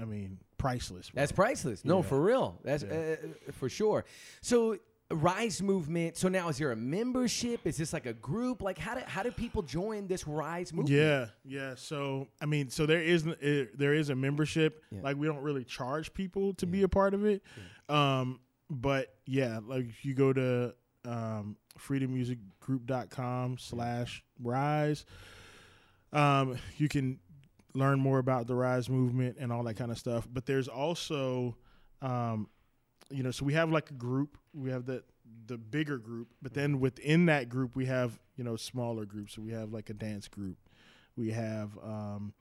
Speaker 2: i mean priceless bro.
Speaker 1: That's priceless. No,
Speaker 2: Yeah.
Speaker 1: for real. That's
Speaker 2: Yeah.
Speaker 1: uh, for sure. So Rise movement. So now is there a membership? Is this like a group? Like how do how do people join this Rise movement?
Speaker 2: Yeah, yeah. So I mean, so there is uh, there is a membership.
Speaker 1: Yeah.
Speaker 2: Like we don't really charge people to be a part of it. Um, but yeah, like if you go to um, freedommusicgroup.com slash rise, um, you can learn more about the rise movement and all that kind of stuff. But there's also, um, you know, so we have like a group. We have the the bigger group, but then within that group we have you know smaller groups. So we have like a dance group. We have um,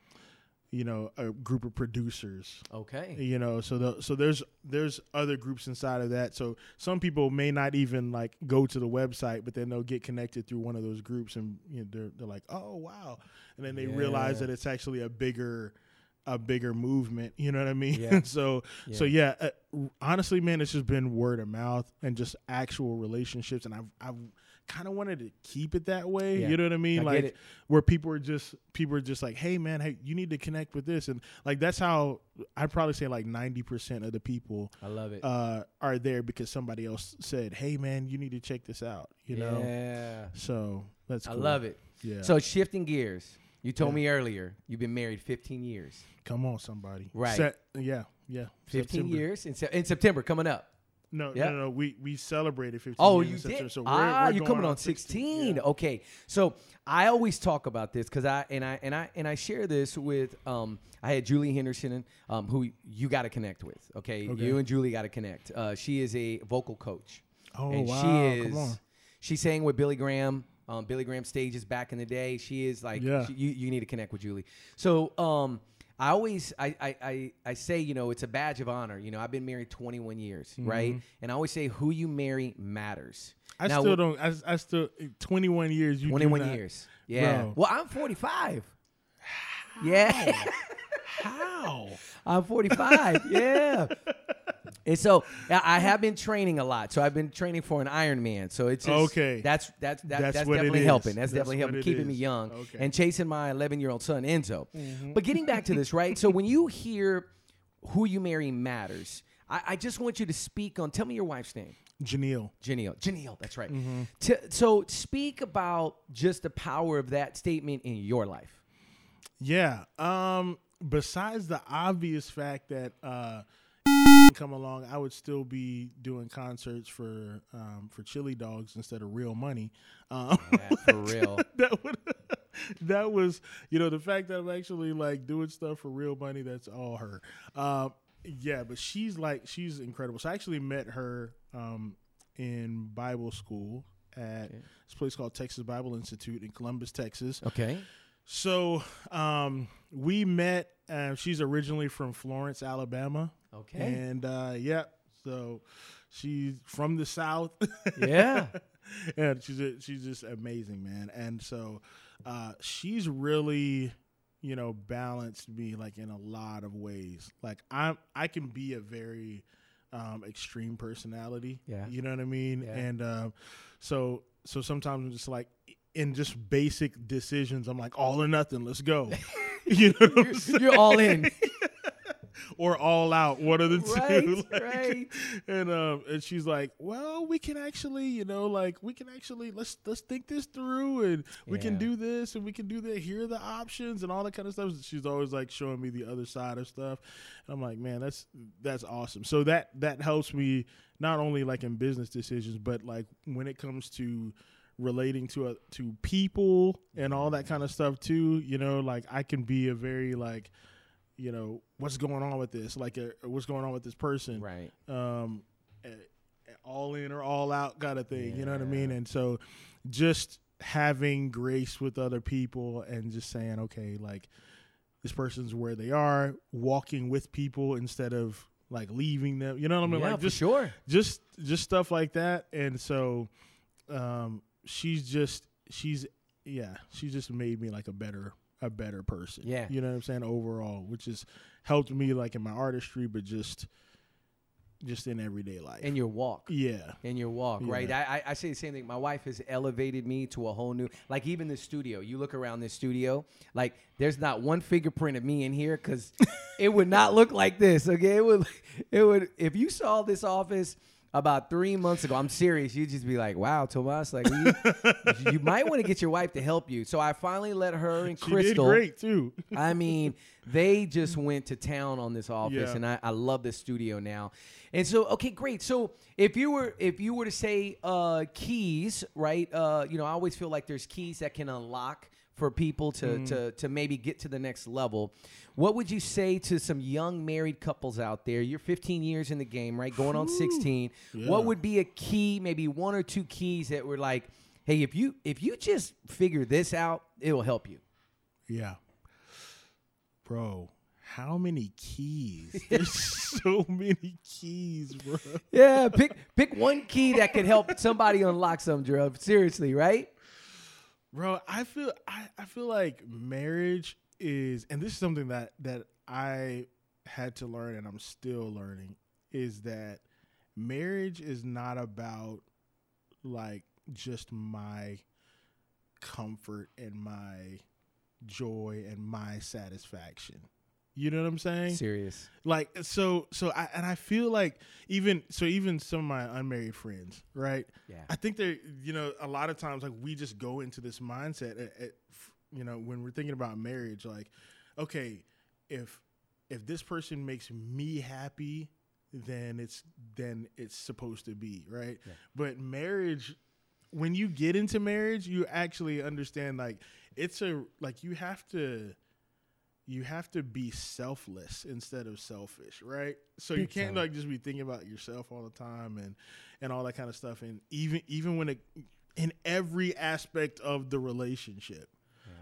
Speaker 2: you know a group of producers
Speaker 1: Okay.
Speaker 2: you know so the, so there's there's other groups inside of that so some people may not even like go to the website but then they'll get connected through one of those groups and you know they're, they're like oh wow and then they realize that it's actually a bigger a bigger movement you know what i mean
Speaker 1: Yeah.
Speaker 2: so so yeah uh, honestly man it's just been word of mouth and just actual relationships and i've i've kind of wanted to keep it that way
Speaker 1: Yeah.
Speaker 2: you know what i mean
Speaker 1: I
Speaker 2: like where people are just people are just like, hey man, hey, you need to connect with this, and like that's how I'd probably say like ninety percent of the people
Speaker 1: I love it.
Speaker 2: uh, are there because somebody else said, hey man, you need to check this out, you know.
Speaker 1: Yeah.
Speaker 2: So that's
Speaker 1: I love it.
Speaker 2: Yeah.
Speaker 1: So shifting gears. You told
Speaker 2: Yeah.
Speaker 1: me earlier you've been married 15 years.
Speaker 2: come on, somebody.
Speaker 1: Right.
Speaker 2: Set- yeah. Yeah.
Speaker 1: 15
Speaker 2: September.
Speaker 1: years in, se- in September coming up.
Speaker 2: No,
Speaker 1: Yeah.
Speaker 2: no, no. We we celebrated 15
Speaker 1: Oh,
Speaker 2: years
Speaker 1: you
Speaker 2: in September,
Speaker 1: did.
Speaker 2: So we're,
Speaker 1: ah,
Speaker 2: we're
Speaker 1: you're coming on 16.
Speaker 2: Yeah.
Speaker 1: Okay, so I always talk about this because I and I and I and I share this with um I had Julie Henderson um who you got to connect with. Okay?
Speaker 2: Okay.
Speaker 1: you and Julie got to connect. Uh, she is a vocal coach.
Speaker 2: Oh,
Speaker 1: and
Speaker 2: wow.
Speaker 1: She is.
Speaker 2: Come on.
Speaker 1: She sang with Billy Graham. Um, Billy Graham stages back in the day. She is like,
Speaker 2: Yeah.
Speaker 1: she- you, you need to connect with Julie. So, um, I always, I, I, I, I say, you know, it's a badge of honor. You know, I've been married 21 years, right? And I always say, who you marry matters.
Speaker 2: Mm-hmm. I
Speaker 1: Now,
Speaker 2: still don't. I, I still 21 years. You do
Speaker 1: 21
Speaker 2: not-
Speaker 1: years. Yeah.
Speaker 2: Bro.
Speaker 1: Well, I'm 45. Yeah.
Speaker 2: How?
Speaker 1: I'm 45. yeah. And so I have been training a lot. So I've been training for an Ironman. So it's just,
Speaker 2: Okay.
Speaker 1: That's that's that,
Speaker 2: That's
Speaker 1: that's, definitely helping. That's,
Speaker 2: That's
Speaker 1: definitely helping keeping me young
Speaker 2: Okay.
Speaker 1: and chasing my 11 year old son Enzo.
Speaker 2: Mm-hmm.
Speaker 1: But getting back to this, right? So when you hear who you marry matters, I, I just want you to speak on. Tell me your wife's name.
Speaker 2: Janelle.
Speaker 1: Janelle. Janelle, that's right.
Speaker 2: Mm-hmm.
Speaker 1: T- so speak about just the power of that statement in your life.
Speaker 2: Yeah. Um. Besides the obvious fact that uh, come along, I would still be doing concerts for um for chili dogs instead of real money. Um,
Speaker 1: Yeah, for real.
Speaker 2: that would that was you know the fact that I'm actually like doing stuff for real money. That's all her. Um, yeah, but she's like she's incredible. So I actually met her um, in Bible school at this place called Texas Bible Institute in Columbus, Texas.
Speaker 1: Okay.
Speaker 2: So um, we met. Uh, she's originally from Florence, Alabama,
Speaker 1: Okay.
Speaker 2: and uh, yeah, so she's from the South.
Speaker 1: Yeah.
Speaker 2: and she's a, she's just amazing, man. And so uh, she's really, you know, balanced me like in a lot of ways. Like I'm, I can be a very um, extreme personality.
Speaker 1: Yeah.
Speaker 2: you know what I mean.
Speaker 1: Yeah.
Speaker 2: And um, so so sometimes I'm just like in just basic decisions. I'm like all or nothing. Let's go. you know, saying?
Speaker 1: You're all in.
Speaker 2: or all out. One of the
Speaker 1: Right,
Speaker 2: two. Like,
Speaker 1: right.
Speaker 2: And um, and she's like, well, we can actually, you know, like we can actually let's let's think this through, and we can do this, and we can do that. Here are the options, and all that kind of stuff. She's always like showing me the other side of stuff. And I'm like, man, that's that's awesome. So that that helps me not only like in business decisions, but like when it comes to relating to a, to people and all that kind of stuff too. You know, like I can be a very like you know what's going on with this like uh, what's going on with this person
Speaker 1: Right.
Speaker 2: um eh, eh, all in or all out kind of thing you know what i mean and so just having grace with other people and just saying okay like this person's where they are walking with people instead of like leaving them you know what i mean
Speaker 1: yeah,
Speaker 2: like
Speaker 1: for
Speaker 2: just
Speaker 1: sure.
Speaker 2: just just stuff like that and so um she's just she's yeah she just made me like a better a better person
Speaker 1: Yeah.
Speaker 2: you know what i'm saying overall which has helped me like in my artistry but just just in everyday life
Speaker 1: In your walk.
Speaker 2: yeah
Speaker 1: in your walk, right?
Speaker 2: Yeah.
Speaker 1: I, I I say the same thing. My wife has elevated me to a whole new, like even the studio. You look around this studio, like there's not one fingerprint of me in here because it would not look like this. Okay, it would, it would. If you saw this office about three months ago, I'm serious. You'd just be like, "Wow, Tomas, like you, you might want to get your wife to help you." So I finally let her and
Speaker 2: she
Speaker 1: Crystal.
Speaker 2: did great too
Speaker 1: I mean, they just went to town on this office,
Speaker 2: Yeah.
Speaker 1: and I, I love this studio now. And so, okay, great. So if you were if you were to say uh, keys, right? Uh, you know, I always feel like there's keys that can unlock for people to
Speaker 2: Mm.
Speaker 1: to to maybe get to the next level. What would you say to some young married couples out there? You're 15 years in the game, right? Going on 16.
Speaker 2: Yeah.
Speaker 1: What would be a key, maybe one or two keys that were like, hey, if you if you just figure this out, it'll help you.
Speaker 2: yeah bro how many keys there's so many keys bro
Speaker 1: Yeah, pick pick one key that could help somebody unlock some drug. Seriously, right?
Speaker 2: Bro i feel I, I feel like marriage is and this is something that that i had to learn and i'm still learning is that marriage is not about like just my comfort and my joy and my satisfaction you know what i'm saying
Speaker 1: Serious.
Speaker 2: like so so I, and i feel like even so even some of my unmarried friends right
Speaker 1: Yeah.
Speaker 2: i think they're you know a lot of times like we just go into this mindset at, at, you know when we're thinking about marriage like okay if if this person makes me happy then it's then it's supposed to be, right? But marriage when you get into marriage, you actually understand like it's a like you have to you have to be selfless instead of selfish, right? So you can't
Speaker 1: time.
Speaker 2: like just be thinking about yourself all the time and and all that kind of stuff and even even when it in every aspect of the relationship.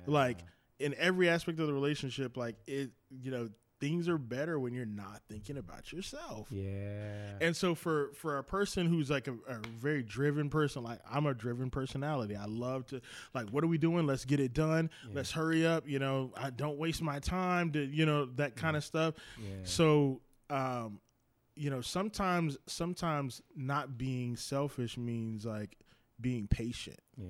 Speaker 2: Like in every aspect of the relationship like it you know things are better when you're not thinking about yourself.
Speaker 1: Yeah.
Speaker 2: And so for for a person who's like a, a very driven person, like I'm a driven personality. I love to like, what are we doing? Let's get it done. Let's hurry up. You know, I don't waste my time to you know that kind of stuff.
Speaker 1: Yeah.
Speaker 2: So, um, you know, sometimes sometimes not being selfish means like being patient.
Speaker 1: yeah.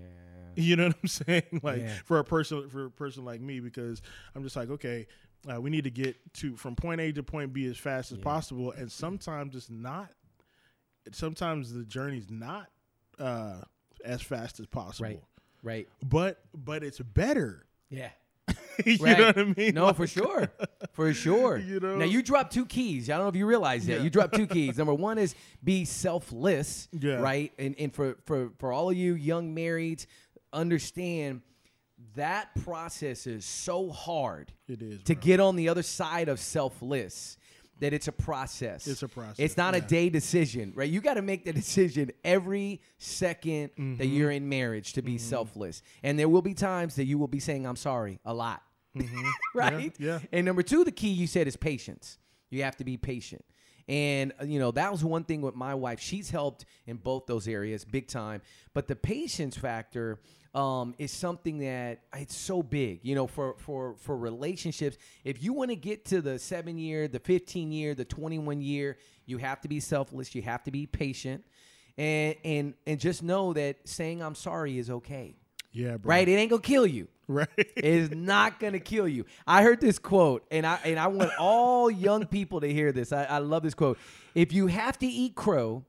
Speaker 2: You know what I'm saying? Like
Speaker 1: Yeah.
Speaker 2: for a person for a person like me, because I'm just like, okay, uh, we need to get to from point A to point B as fast as
Speaker 1: Yeah.
Speaker 2: possible, and sometimes it's not. Sometimes the journey's not uh, as fast as possible,
Speaker 1: Right. Right.
Speaker 2: but but it's better.
Speaker 1: Yeah.
Speaker 2: you
Speaker 1: Right.
Speaker 2: know what I mean?
Speaker 1: No,
Speaker 2: Like,
Speaker 1: for sure, for sure.
Speaker 2: You know?
Speaker 1: now you dropped two keys. I don't know if you realize that
Speaker 2: Yeah.
Speaker 1: you dropped two keys. Number one is be selfless,
Speaker 2: Yeah.
Speaker 1: right? And and for for for all of you young marrieds, understand that process is so hard
Speaker 2: It is
Speaker 1: to
Speaker 2: bro.
Speaker 1: get on the other side of selfless that it's a process.
Speaker 2: It's a process,
Speaker 1: It's not a day decision, right? You got to make the decision every 2nd
Speaker 2: Mm-hmm.
Speaker 1: that you're in marriage to be selfless. And there will be times that you will be saying I'm sorry a lot. right?
Speaker 2: Mm-hmm. yeah.
Speaker 1: And number 2, the key you said is patience. You have to be patient. And uh, you know, that was one thing with my wife. She's helped in both those areas big time. But the patience factor um, is something that it's so big, you know, for for for relationships. If you want to get to the seven year, the fifteen year, the twenty one year, you have to be selfless. You have to be patient, and and and just know that saying I'm sorry is okay,
Speaker 2: Yeah, bro.
Speaker 1: right? It ain't gonna kill you.
Speaker 2: Right.
Speaker 1: It is not gonna kill you. I heard this quote, and I and I want all young people to hear this. I, I love this quote. If you have to eat crow,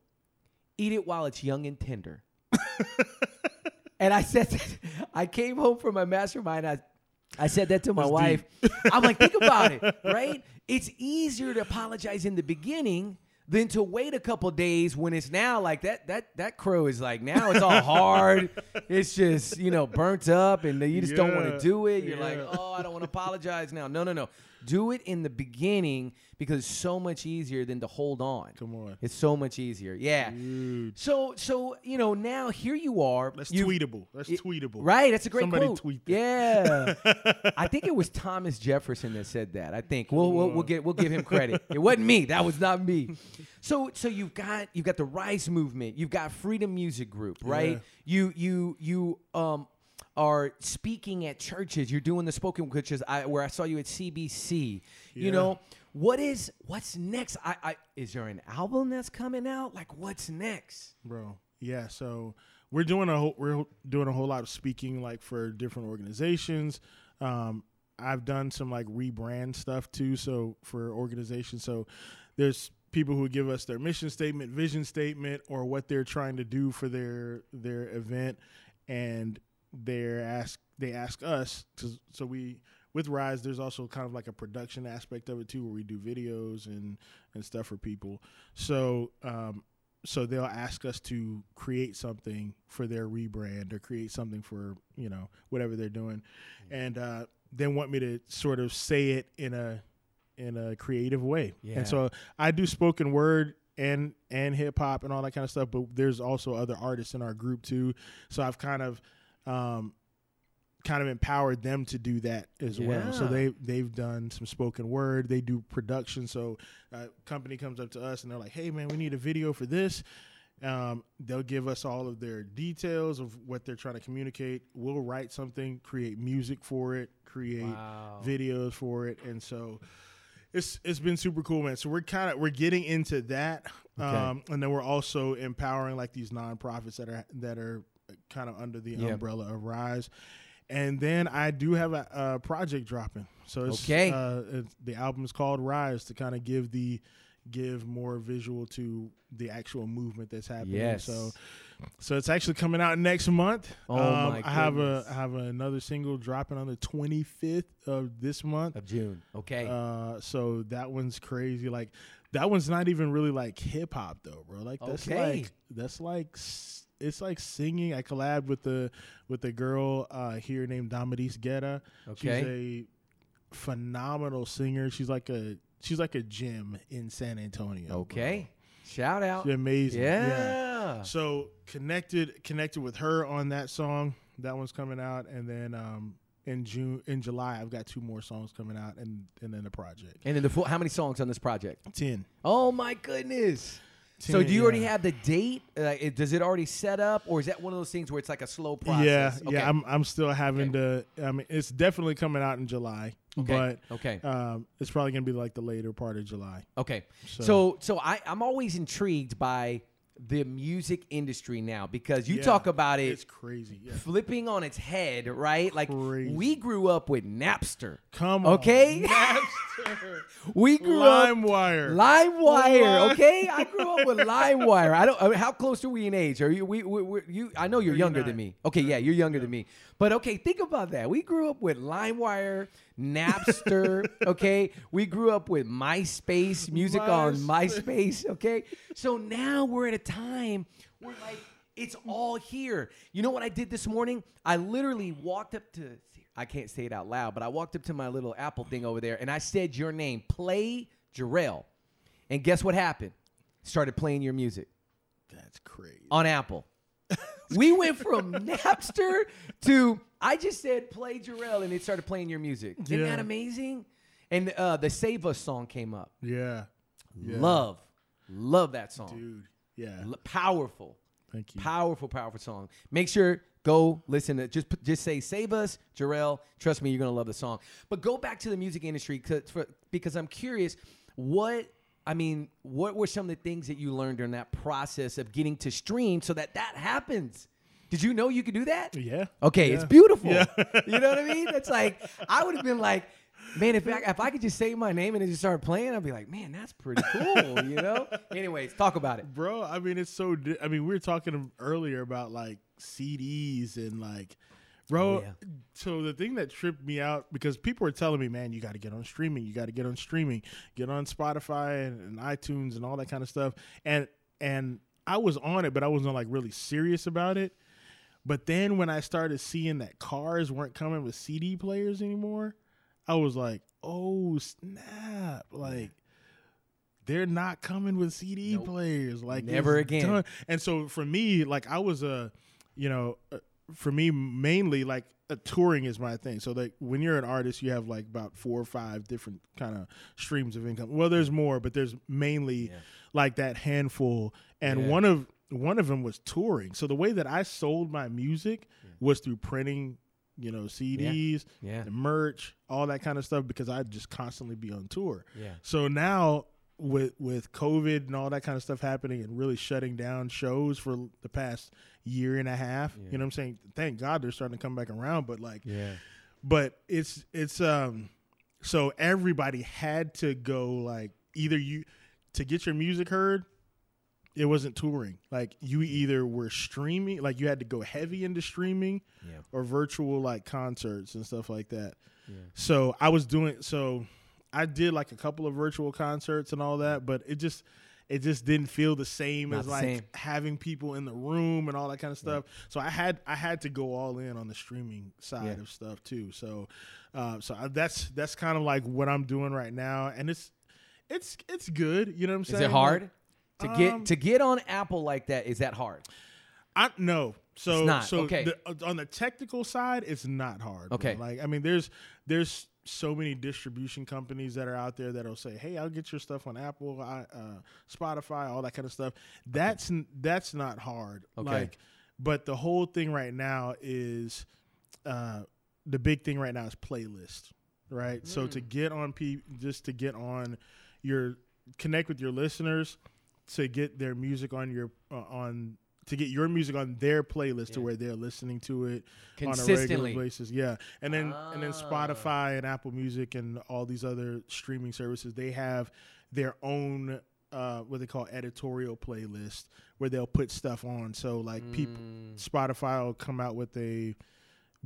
Speaker 1: eat it while it's young and tender. and I said, that, I came home from my mastermind. I, I said that to my
Speaker 2: That's
Speaker 1: wife. I'm like, think about it, right? It's easier to apologize in the beginning than to wait a couple days when it's now like that. That that crow is like now it's all hard. it's just you know burnt up, and you just don't want to do it. You're like, oh, I don't want to apologize now. No, no, no. Do it in the beginning because it's so much easier than to hold on.
Speaker 2: Come on.
Speaker 1: It's so much easier. Yeah.
Speaker 2: Dude.
Speaker 1: So so you know now here you are.
Speaker 2: That's
Speaker 1: you-
Speaker 2: tweetable. That's
Speaker 1: it-
Speaker 2: tweetable.
Speaker 1: Right, that's a great
Speaker 2: Somebody
Speaker 1: quote.
Speaker 2: tweet that.
Speaker 1: Yeah, I think it was Thomas Jefferson that said that. I think we'll we'll, we'll get we'll give him credit. It wasn't me. That was not me. So so you've got you've got the Rise movement. You've got Freedom Music Group, right?
Speaker 2: Yeah.
Speaker 1: You you you um are speaking at churches. You're doing the spoken which is I, where I saw you at CBC. You know what is what's next? I, I is there an album that's coming out? Like what's next?
Speaker 2: bro. Yeah, so we're doing a whole, we're doing a whole lot of speaking like for different organizations. Um, I've done some like rebrand stuff too, so for organizations. So there's people who give us their mission statement, vision statement, or what they're trying to do for their their event, and they're ask they ask us to so we with Rise, there's also kind of like a production aspect of it too, where we do videos and and stuff for people. So um, so they'll ask us to create something for their rebrand or create something for you know whatever they're doing, and uh, they want me to sort of say it in a in a creative way.
Speaker 1: Yeah.
Speaker 2: And so I do spoken word and and hip hop and all that kind of stuff, but there's also other artists in our group too. So I've kind of um, kind of empowered them to do that as well. So they they've done some spoken word. They do production. So a company comes up to us and they're like, "Hey man, we need a video for this." Um, they'll give us all of their details of what they're trying to communicate. We'll write something, create music for it, create
Speaker 1: Wow.
Speaker 2: videos for it, and so it's it's been super cool, man. So we're kind of we're getting into that,
Speaker 1: Okay.
Speaker 2: um, and then we're also empowering like these nonprofits that are that are kind of under the
Speaker 1: Yeah.
Speaker 2: umbrella of Rise. And then I do have a, a project dropping. So it's,
Speaker 1: Okay.
Speaker 2: uh, it's, the album is called Rise to kind of give the give more visual to the actual movement that's happening.
Speaker 1: Yes.
Speaker 2: So so it's actually coming out next month.
Speaker 1: Oh,
Speaker 2: um,
Speaker 1: my
Speaker 2: I have a
Speaker 1: goodness.
Speaker 2: I have another single dropping on the 25th of this month.
Speaker 1: of June. Okay.
Speaker 2: Uh, so that one's crazy. Like that one's not even really like hip hop though, bro. Like that's
Speaker 1: Okay.
Speaker 2: like that's like it's like singing. I collabed with the with a girl uh, here named Damadis Guetta.
Speaker 1: Okay.
Speaker 2: She's a phenomenal singer. She's like a she's like a gym in San Antonio. bro.
Speaker 1: Okay. Shout out.
Speaker 2: She's amazing.
Speaker 1: Yeah.
Speaker 2: So connected connected with her on that song. That one's coming out, and then um, in June in July I've got two more songs coming out, and and then the project
Speaker 1: And then the full, how many songs on this project?
Speaker 2: ten.
Speaker 1: Oh my goodness. So do you already have the date? Uh, it, does it already set up, or is that one of those things where it's like a slow process?
Speaker 2: Yeah,
Speaker 1: Okay.
Speaker 2: yeah. I'm I'm still having to. I mean, it's definitely coming out in July,
Speaker 1: Okay.
Speaker 2: but
Speaker 1: okay.
Speaker 2: um, it's probably gonna be like the later part of July.
Speaker 1: Okay.
Speaker 2: So-
Speaker 1: So so I, I'm always intrigued by the music industry now because you
Speaker 2: Yeah,
Speaker 1: talk about it
Speaker 2: It's crazy. Yeah.
Speaker 1: flipping on its head, right? Like
Speaker 2: Crazy.
Speaker 1: we grew up with Napster.
Speaker 2: Come on.
Speaker 1: Okay.
Speaker 2: Napster.
Speaker 1: We grew up
Speaker 2: LimeWire.
Speaker 1: LimeWire, okay? I grew up with LimeWire. I don't. I mean, how close are we in age? Are you? We, we, we you? I know you're younger than me. Okay, yeah, you're younger than me. But okay, think about that. We grew up with LimeWire, Napster. okay, we grew up with MySpace, music on MySpace. Okay, so now we're at a time where like it's all here. You know what I did this morning? I literally walked up to. I can't say it out loud, but I walked up to my little Apple thing over there and I said your name, play Jarrell. And guess what happened? Started playing your music
Speaker 2: That's crazy.
Speaker 1: on Apple. we went from Napster to I just said play Jarrell and it started playing your music. Isn't
Speaker 2: Yeah.
Speaker 1: that amazing? And uh, the Save Us song came up.
Speaker 2: Yeah. Yeah.
Speaker 1: Love, love that song.
Speaker 2: Dude. Yeah.
Speaker 1: L- powerful,
Speaker 2: Thank you.
Speaker 1: powerful, powerful song. Make sure go listen to just put- just say Save Us, Jarrell. Trust me, you're gonna love the song. But go back to the music industry 'cause- for, because I'm curious what. I mean, what were some of the things that you learned during that process of getting to stream so that that happens? Did you know you could do that?
Speaker 2: Yeah.
Speaker 1: Okay,
Speaker 2: Yeah.
Speaker 1: it's beautiful.
Speaker 2: Yeah.
Speaker 1: you know what I mean? That's like I would have been like, man, if I, if I could just say my name and it just started playing, I'd be like, man, that's pretty cool. you know? Anyways, talk about it.
Speaker 2: Bro, I mean, it's so. Di- I mean, we were talking earlier about like CDs and like, bro.
Speaker 1: Oh, yeah.
Speaker 2: So the thing that tripped me out because people were telling me, man, you got to get on streaming. You got to get on streaming. Get on Spotify and, and iTunes and all that kind of stuff. And and I was on it, but I wasn't like really serious about it. But then when I started seeing that cars weren't coming with CD players anymore, I was like, oh snap! Like they're not coming with CD
Speaker 1: Nope.
Speaker 2: players. Like
Speaker 1: Never again.
Speaker 2: done. And so for me, like I was a, you know, uh, for me mainly like uh, touring is my thing. So like when you're an artist, you have like about four or five different kind of streams of income. Well, there's more, but there's mainly
Speaker 1: Yeah.
Speaker 2: like that handful. And
Speaker 1: Yeah.
Speaker 2: one of one of them was touring. So the way that I sold my music was through printing, you know, CDs,
Speaker 1: Yeah.
Speaker 2: the merch, all that kind of stuff because I'd just constantly be on tour.
Speaker 1: Yeah.
Speaker 2: So now with with COVID and all that kind of stuff happening and really shutting down shows for the past year and a half,
Speaker 1: Yeah.
Speaker 2: you know what I'm saying? Thank God they're starting to come back around, but like
Speaker 1: Yeah.
Speaker 2: but it's it's um so everybody had to go like either you to get your music heard it wasn't touring like you either were streaming like you had to go heavy into streaming
Speaker 1: Yeah.
Speaker 2: or virtual like concerts and stuff like that
Speaker 1: Yeah.
Speaker 2: so i was doing so i did like a couple of virtual concerts and all that but it just it just didn't feel the same
Speaker 1: Not
Speaker 2: as
Speaker 1: the
Speaker 2: like
Speaker 1: same.
Speaker 2: having people in the room and all that kind of stuff so i had i had to go all in on the streaming side
Speaker 1: Yeah.
Speaker 2: of stuff too so uh, so I, that's that's kind of like what i'm doing right now and it's it's it's good you know what i'm saying?
Speaker 1: Is it hard to get
Speaker 2: Um,
Speaker 1: to get on Apple like that? Is that hard?
Speaker 2: I no. So
Speaker 1: It's not,
Speaker 2: so
Speaker 1: okay.
Speaker 2: the, uh, on the technical side, it's not hard.
Speaker 1: Okay.
Speaker 2: Like I mean, there's there's so many distribution companies that are out there that'll say, "Hey, I'll get your stuff on Apple, I, uh, Spotify, all that kind of stuff." That's n that's not hard.
Speaker 1: Okay.
Speaker 2: Like, but the whole thing right now is, uh, the big thing right now is playlist, right? So
Speaker 1: Hmm.
Speaker 2: to get on P, just to get on your connect with your listeners, to get their music on your uh, on to get your music on their playlist to where they're listening to it on a
Speaker 1: Consistently.
Speaker 2: regular basis. Yeah, and then and then
Speaker 1: Ah.
Speaker 2: Spotify and Apple Music and all these other streaming services they have their own uh, what they call editorial playlist where they'll put stuff on. So like people,
Speaker 1: Mm.
Speaker 2: Spotify will come out with a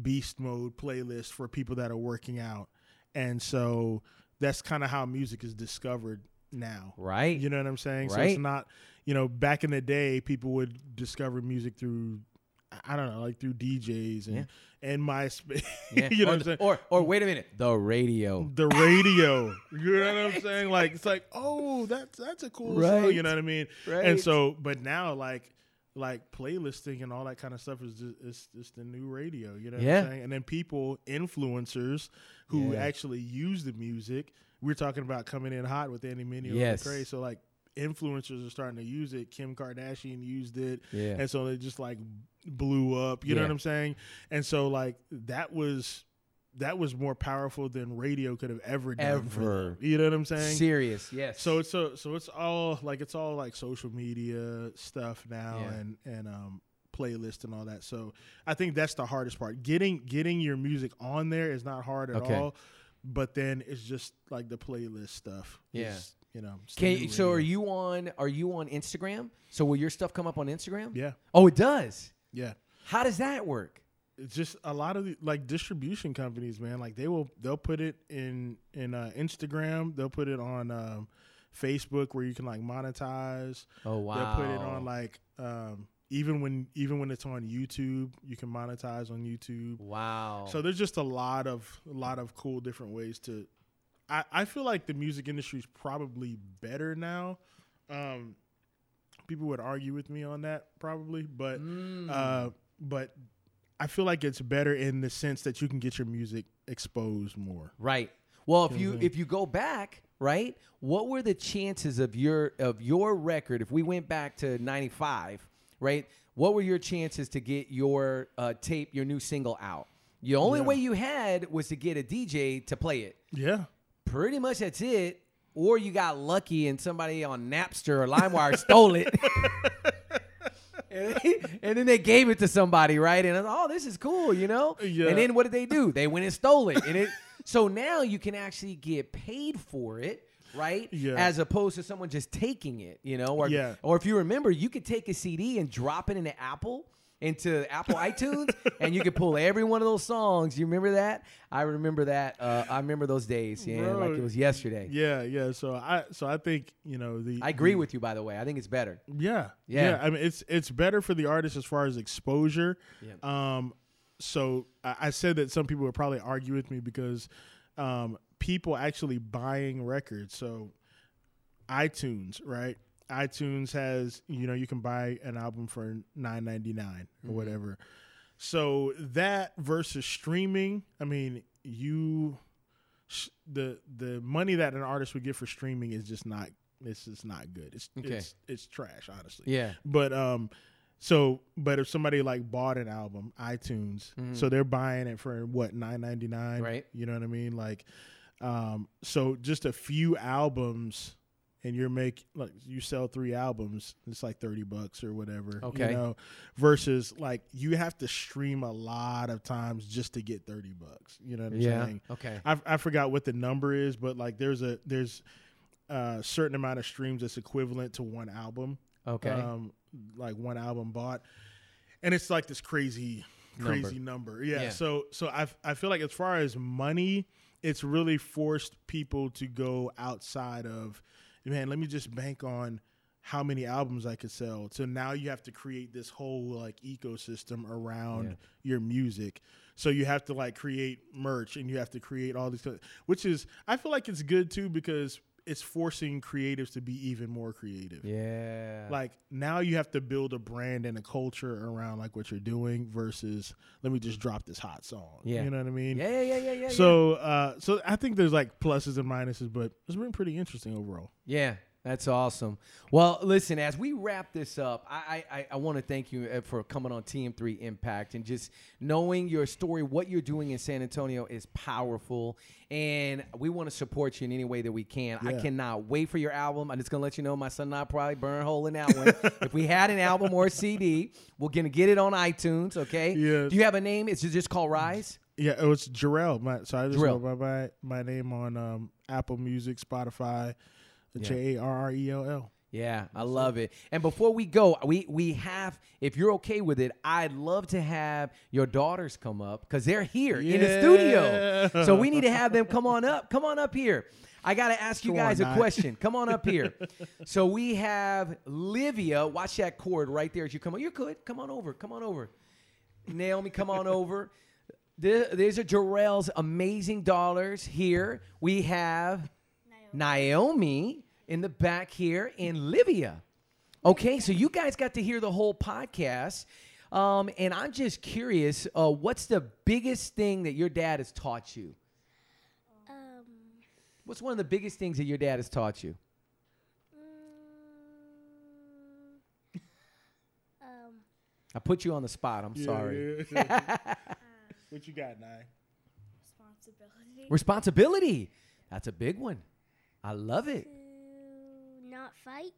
Speaker 2: beast mode playlist for people that are working out, and so that's kind of how music is discovered now.
Speaker 1: Right.
Speaker 2: You know what I'm saying?
Speaker 1: Right.
Speaker 2: So it's not, you know, back in the day, people would discover music through, I don't know, like through DJs and and MySpace.
Speaker 1: Yeah.
Speaker 2: you know
Speaker 1: or,
Speaker 2: what I'm saying?
Speaker 1: or or wait a minute, the radio.
Speaker 2: the radio. You know what I'm saying? Like it's like, oh, that's that's a cool song.
Speaker 1: Right.
Speaker 2: You know what I mean?
Speaker 1: Right.
Speaker 2: And so, but now like like playlisting and all that kind of stuff is just it's just the new radio. You know what
Speaker 1: Yeah.
Speaker 2: I'm saying? And then people, influencers who
Speaker 1: Yeah.
Speaker 2: actually use the music. We're talking about coming in hot with Andy Mineo
Speaker 1: Yes.
Speaker 2: and Lecrae. So like influencers are starting to use it. Kim Kardashian used it.
Speaker 1: Yeah.
Speaker 2: And so it just like blew up. You know what I'm saying? And so like that was that was more powerful than radio could have ever done.
Speaker 1: Ever.
Speaker 2: You know what I'm saying?
Speaker 1: Serious, yes.
Speaker 2: So it's so so it's all like it's all like social media stuff now
Speaker 1: Yeah.
Speaker 2: and and um playlist and all that. So I think that's the hardest part. Getting getting your music on there is not hard at
Speaker 1: Okay.
Speaker 2: all. But then it's just like the playlist stuff.
Speaker 1: Yeah.
Speaker 2: you know.
Speaker 1: Can, so are you on are you on Instagram? So will your stuff come up on Instagram?
Speaker 2: Yeah.
Speaker 1: Oh, it does.
Speaker 2: Yeah.
Speaker 1: How does that work?
Speaker 2: it's just a lot of the, like distribution companies, man. Like they will they'll put it in in uh, Instagram. They'll put it on um, Facebook where you can like monetize.
Speaker 1: Oh wow.
Speaker 2: They'll put it on like um, even when even when it's on YouTube, you can monetize on YouTube.
Speaker 1: Wow.
Speaker 2: So there's just a lot of a lot of cool different ways to. I, I feel like the music industry is probably better now. Um, people would argue with me on that probably, but
Speaker 1: Mm.
Speaker 2: uh, but I feel like it's better in the sense that you can get your music exposed more.
Speaker 1: Right. Well, if
Speaker 2: You
Speaker 1: you
Speaker 2: what I'm saying?
Speaker 1: if you go back, right, what were the chances of your of your record if we went back to 95, right? What were your chances to get your uh, tape, your new single out? The only
Speaker 2: Yeah.
Speaker 1: way you had was to get a DJ to play it.
Speaker 2: Yeah,
Speaker 1: Pretty much that's it. Or you got lucky and somebody on Napster or LimeWire stole it. and, they- and then they gave it to somebody, right? And oh, this is cool, you know?
Speaker 2: Yeah.
Speaker 1: And then what did they do? They went and stole it. And it so now you can actually get paid for it, right?
Speaker 2: Yeah.
Speaker 1: As opposed to someone just taking it, you know? Or,
Speaker 2: Yeah.
Speaker 1: or if you remember, you could take a CD and drop it into Apple. Into Apple iTunes, and you could pull every one of those songs. You remember that? I remember that. Uh, I remember those days. Yeah,
Speaker 2: Bro,
Speaker 1: like it was yesterday.
Speaker 2: yeah, yeah. So I so I think you know the
Speaker 1: I agree
Speaker 2: the-
Speaker 1: with you, by the way. I think it's better.
Speaker 2: Yeah,
Speaker 1: Yeah.
Speaker 2: yeah. I mean, it's it's better for the artist as far as exposure.
Speaker 1: Yeah.
Speaker 2: Um, so I, I said that some people would probably argue with me because um, people actually buying records. So iTunes, right? iTunes has you know you can buy an album for nine ninety nine or whatever. So that versus streaming, I mean, you the the money that an artist would get for streaming is just not it's just not good. It's
Speaker 1: Okay.
Speaker 2: it's it's trash, honestly.
Speaker 1: Yeah.
Speaker 2: But um, so but if somebody like bought an album, iTunes, so they're buying it for what nine ninety nine,
Speaker 1: Mm-hmm. Right.
Speaker 2: You know what I mean? Like, um, so just a few albums, and you're make like you sell three albums, it's like thirty bucks or whatever.
Speaker 1: Okay.
Speaker 2: You know, versus like you have to stream a lot of times just to get thirty bucks. You know what I'm
Speaker 1: Yeah.
Speaker 2: saying?
Speaker 1: Okay.
Speaker 2: I, I forgot what the number is, but like there's a there's a certain amount of streams that's equivalent to one album.
Speaker 1: Okay.
Speaker 2: Um, like one album bought, and it's like this crazy, crazy number. Yeah.
Speaker 1: Yeah.
Speaker 2: So so I I feel like as far as money, it's really forced people to go outside of, man. Let me just bank on how many albums I could sell. So now you have to create this whole like ecosystem around
Speaker 1: Yeah.
Speaker 2: your music. So you have to like create merch and you have to create all these, which is I feel like it's good too because it's forcing creatives to be even more creative.
Speaker 1: yeah.
Speaker 2: Like now you have to build a brand and a culture around like what you're doing versus let me just drop this hot song.
Speaker 1: Yeah.
Speaker 2: You know what I mean?
Speaker 1: yeah, yeah, yeah, yeah, yeah.
Speaker 2: So uh so I think there's like pluses and minuses, but it's been pretty interesting overall.
Speaker 1: Yeah, that's awesome. Well, listen, as we wrap this up, I I, I want to thank you uh, for coming on TM3 Impact and just knowing your story, what you're doing in San Antonio is powerful, and we want to support you in any way that we can. I cannot wait for your album. I'm just gonna let you know, my son and I probably burn a hole in that one. if we had an album or a CD, we're gonna get it on iTunes. Okay.
Speaker 2: Yes.
Speaker 1: Do you have a name? It's just called Rise.
Speaker 2: Yeah, it was Jarrell. My so I just
Speaker 1: Jarrell.
Speaker 2: my my name on um Apple Music, Spotify, J A R R E L L.
Speaker 1: Yeah, I love it. And before we go, we we have, if you're okay with it, I'd love to have your daughters come up because they're here in the studio. So we need to have them come on up. Come on up here. I got to ask you guys a question. Come on up here. so we have Livia. Watch that cord right there as you come on. You're good. Come on over. Come on over. Naomi, come on over. There- There's a Jarrell's amazing dollars here. We have Naomi in the back here and Livia. Okay, so you guys got to hear the whole podcast. Um, and I'm just curious, uh, what's the biggest thing that your dad has taught you?
Speaker 3: Um,
Speaker 1: What's one of the biggest things that your dad has taught you?
Speaker 3: mm, um,
Speaker 1: I put you on the spot. I'm
Speaker 2: Yeah,
Speaker 1: sorry.
Speaker 2: yeah. what you got, Nye?
Speaker 3: responsibility.
Speaker 1: Responsibility. That's a big one. I love it.
Speaker 3: not fight.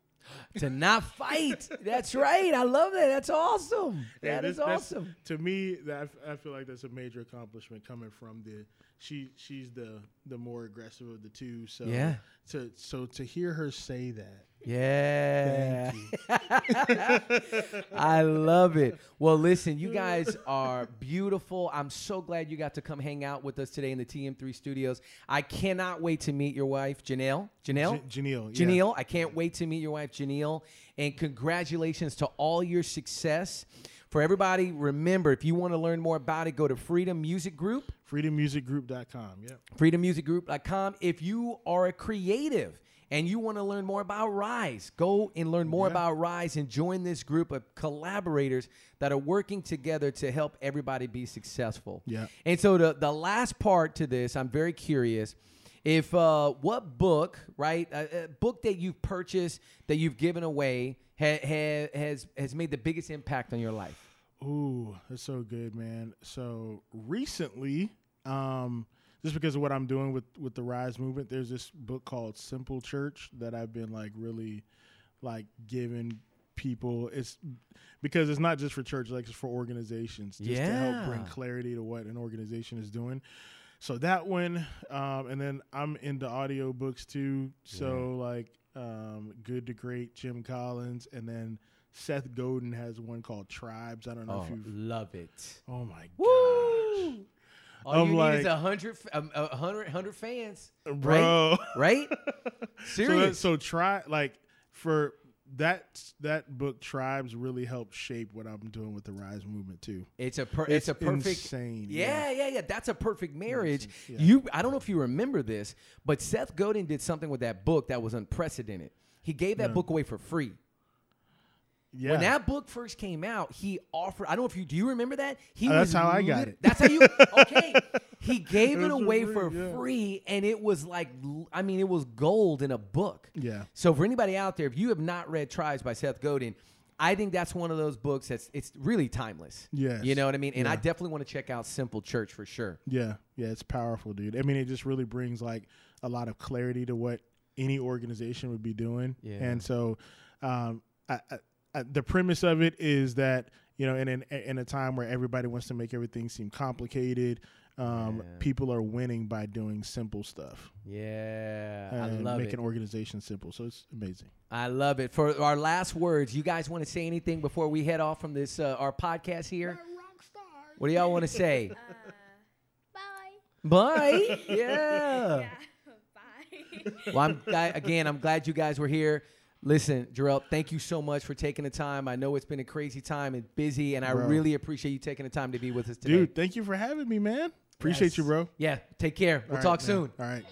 Speaker 1: To not fight. That's right. I love that. That's awesome.
Speaker 2: Yeah,
Speaker 1: That
Speaker 2: this-
Speaker 1: is awesome.
Speaker 2: To me, that I feel like that's a major accomplishment coming from the she. She's the the more aggressive of the two. So
Speaker 1: Yeah.
Speaker 2: To so to hear her say that,
Speaker 1: Yeah.
Speaker 2: thank
Speaker 1: I love it. Well, listen, you guys are beautiful. I'm so glad you got to come hang out with us today in the TM3 studios. I cannot wait to meet your wife, Janelle. Janelle?
Speaker 2: J- Janelle. yeah.
Speaker 1: Janelle, I can't wait to meet your wife, Janelle. And congratulations to all your success. For everybody, remember, if you want to learn more about it, go to Freedom Music Group.
Speaker 2: FreedomMusicGroup.com. Yep.
Speaker 1: freedommusicgroup.com. If you are a creative and you want to learn more about Rise, go and learn more
Speaker 2: Yeah.
Speaker 1: about Rise and join this group of collaborators that are working together to help everybody be successful.
Speaker 2: Yeah.
Speaker 1: And so the the last part to this, I'm very curious. If uh, what book, right? A, a book that you've purchased that you've given away ha, ha, has has made the biggest impact on your life.
Speaker 2: Ooh, that's so good, man. So recently, um, just because of what I'm doing with with the Rise movement, there's this book called Simple Church that I've been like really like giving people. It's because it's not just for church, like it's for organizations, just to help bring clarity to what an organization is doing. So that one, um, and then I'm into audiobooks too. So like, um, Good to Great, Jim Collins, and then Seth Godin has one called Tribes. I don't know
Speaker 1: Oh,
Speaker 2: if you've.
Speaker 1: love it.
Speaker 2: Oh my gosh,
Speaker 1: Woo! All
Speaker 2: I'm
Speaker 1: you need is a hundred, um, a hundred, hundred fans,
Speaker 2: bro.
Speaker 1: right?
Speaker 2: so, that,
Speaker 1: Serious.
Speaker 2: so try like for that that book Tribes really helped shape what I'm doing with the Rise movement too.
Speaker 1: it's a per, it's, a perfect.
Speaker 2: insane.
Speaker 1: Yeah, yeah, yeah. That's a perfect marriage.
Speaker 2: yeah.
Speaker 1: You, I don't know if you remember this, but Seth Godin did something with that book that was unprecedented. He gave that
Speaker 2: No.
Speaker 1: book away for free.
Speaker 2: Yeah.
Speaker 1: When that book first came out, he offered. I don't know if you do. You remember that? He
Speaker 2: Uh, that's how I got it.
Speaker 1: That's how you. Okay, he gave
Speaker 2: It
Speaker 1: it
Speaker 2: was for
Speaker 1: away
Speaker 2: free,
Speaker 1: for
Speaker 2: yeah.
Speaker 1: free, and it was like, l- I mean, it was gold in a book.
Speaker 2: yeah.
Speaker 1: So for anybody out there, if you have not read Tribes by Seth Godin, I think that's one of those books that's it's really timeless.
Speaker 2: Yes.
Speaker 1: You know what I mean? And I
Speaker 2: Yeah.
Speaker 1: definitely want to check out Simple Church for sure.
Speaker 2: Yeah, yeah, it's powerful, dude. I mean, it just really brings like a lot of clarity to what any organization would be doing.
Speaker 1: Yeah.
Speaker 2: And so, um, I, I, I, the premise of it is that you know, in an, in a time where everybody wants to make everything seem complicated, um,
Speaker 1: Yeah.
Speaker 2: people are winning by doing simple stuff.
Speaker 1: Yeah, I
Speaker 2: and
Speaker 1: love
Speaker 2: making
Speaker 1: it.
Speaker 2: organizations simple. So it's amazing.
Speaker 1: I love it. For our last words, you guys want to say anything before we head off from this uh, our podcast here? What do y'all want to say?
Speaker 3: Uh, bye.
Speaker 1: Bye. Yeah.
Speaker 3: Yeah. Bye.
Speaker 1: Well, I'm glad, again. I'm glad you guys were here. Listen, Jarrell, thank you so much for taking the time. I know it's been a crazy time and busy, and I
Speaker 2: Bro.
Speaker 1: really appreciate you taking the time to be with us today.
Speaker 2: Dude, thank you for having me, man. Appreciate you, bro.
Speaker 1: Yeah. Take care. We'll talk
Speaker 2: man.
Speaker 1: soon.
Speaker 2: All right.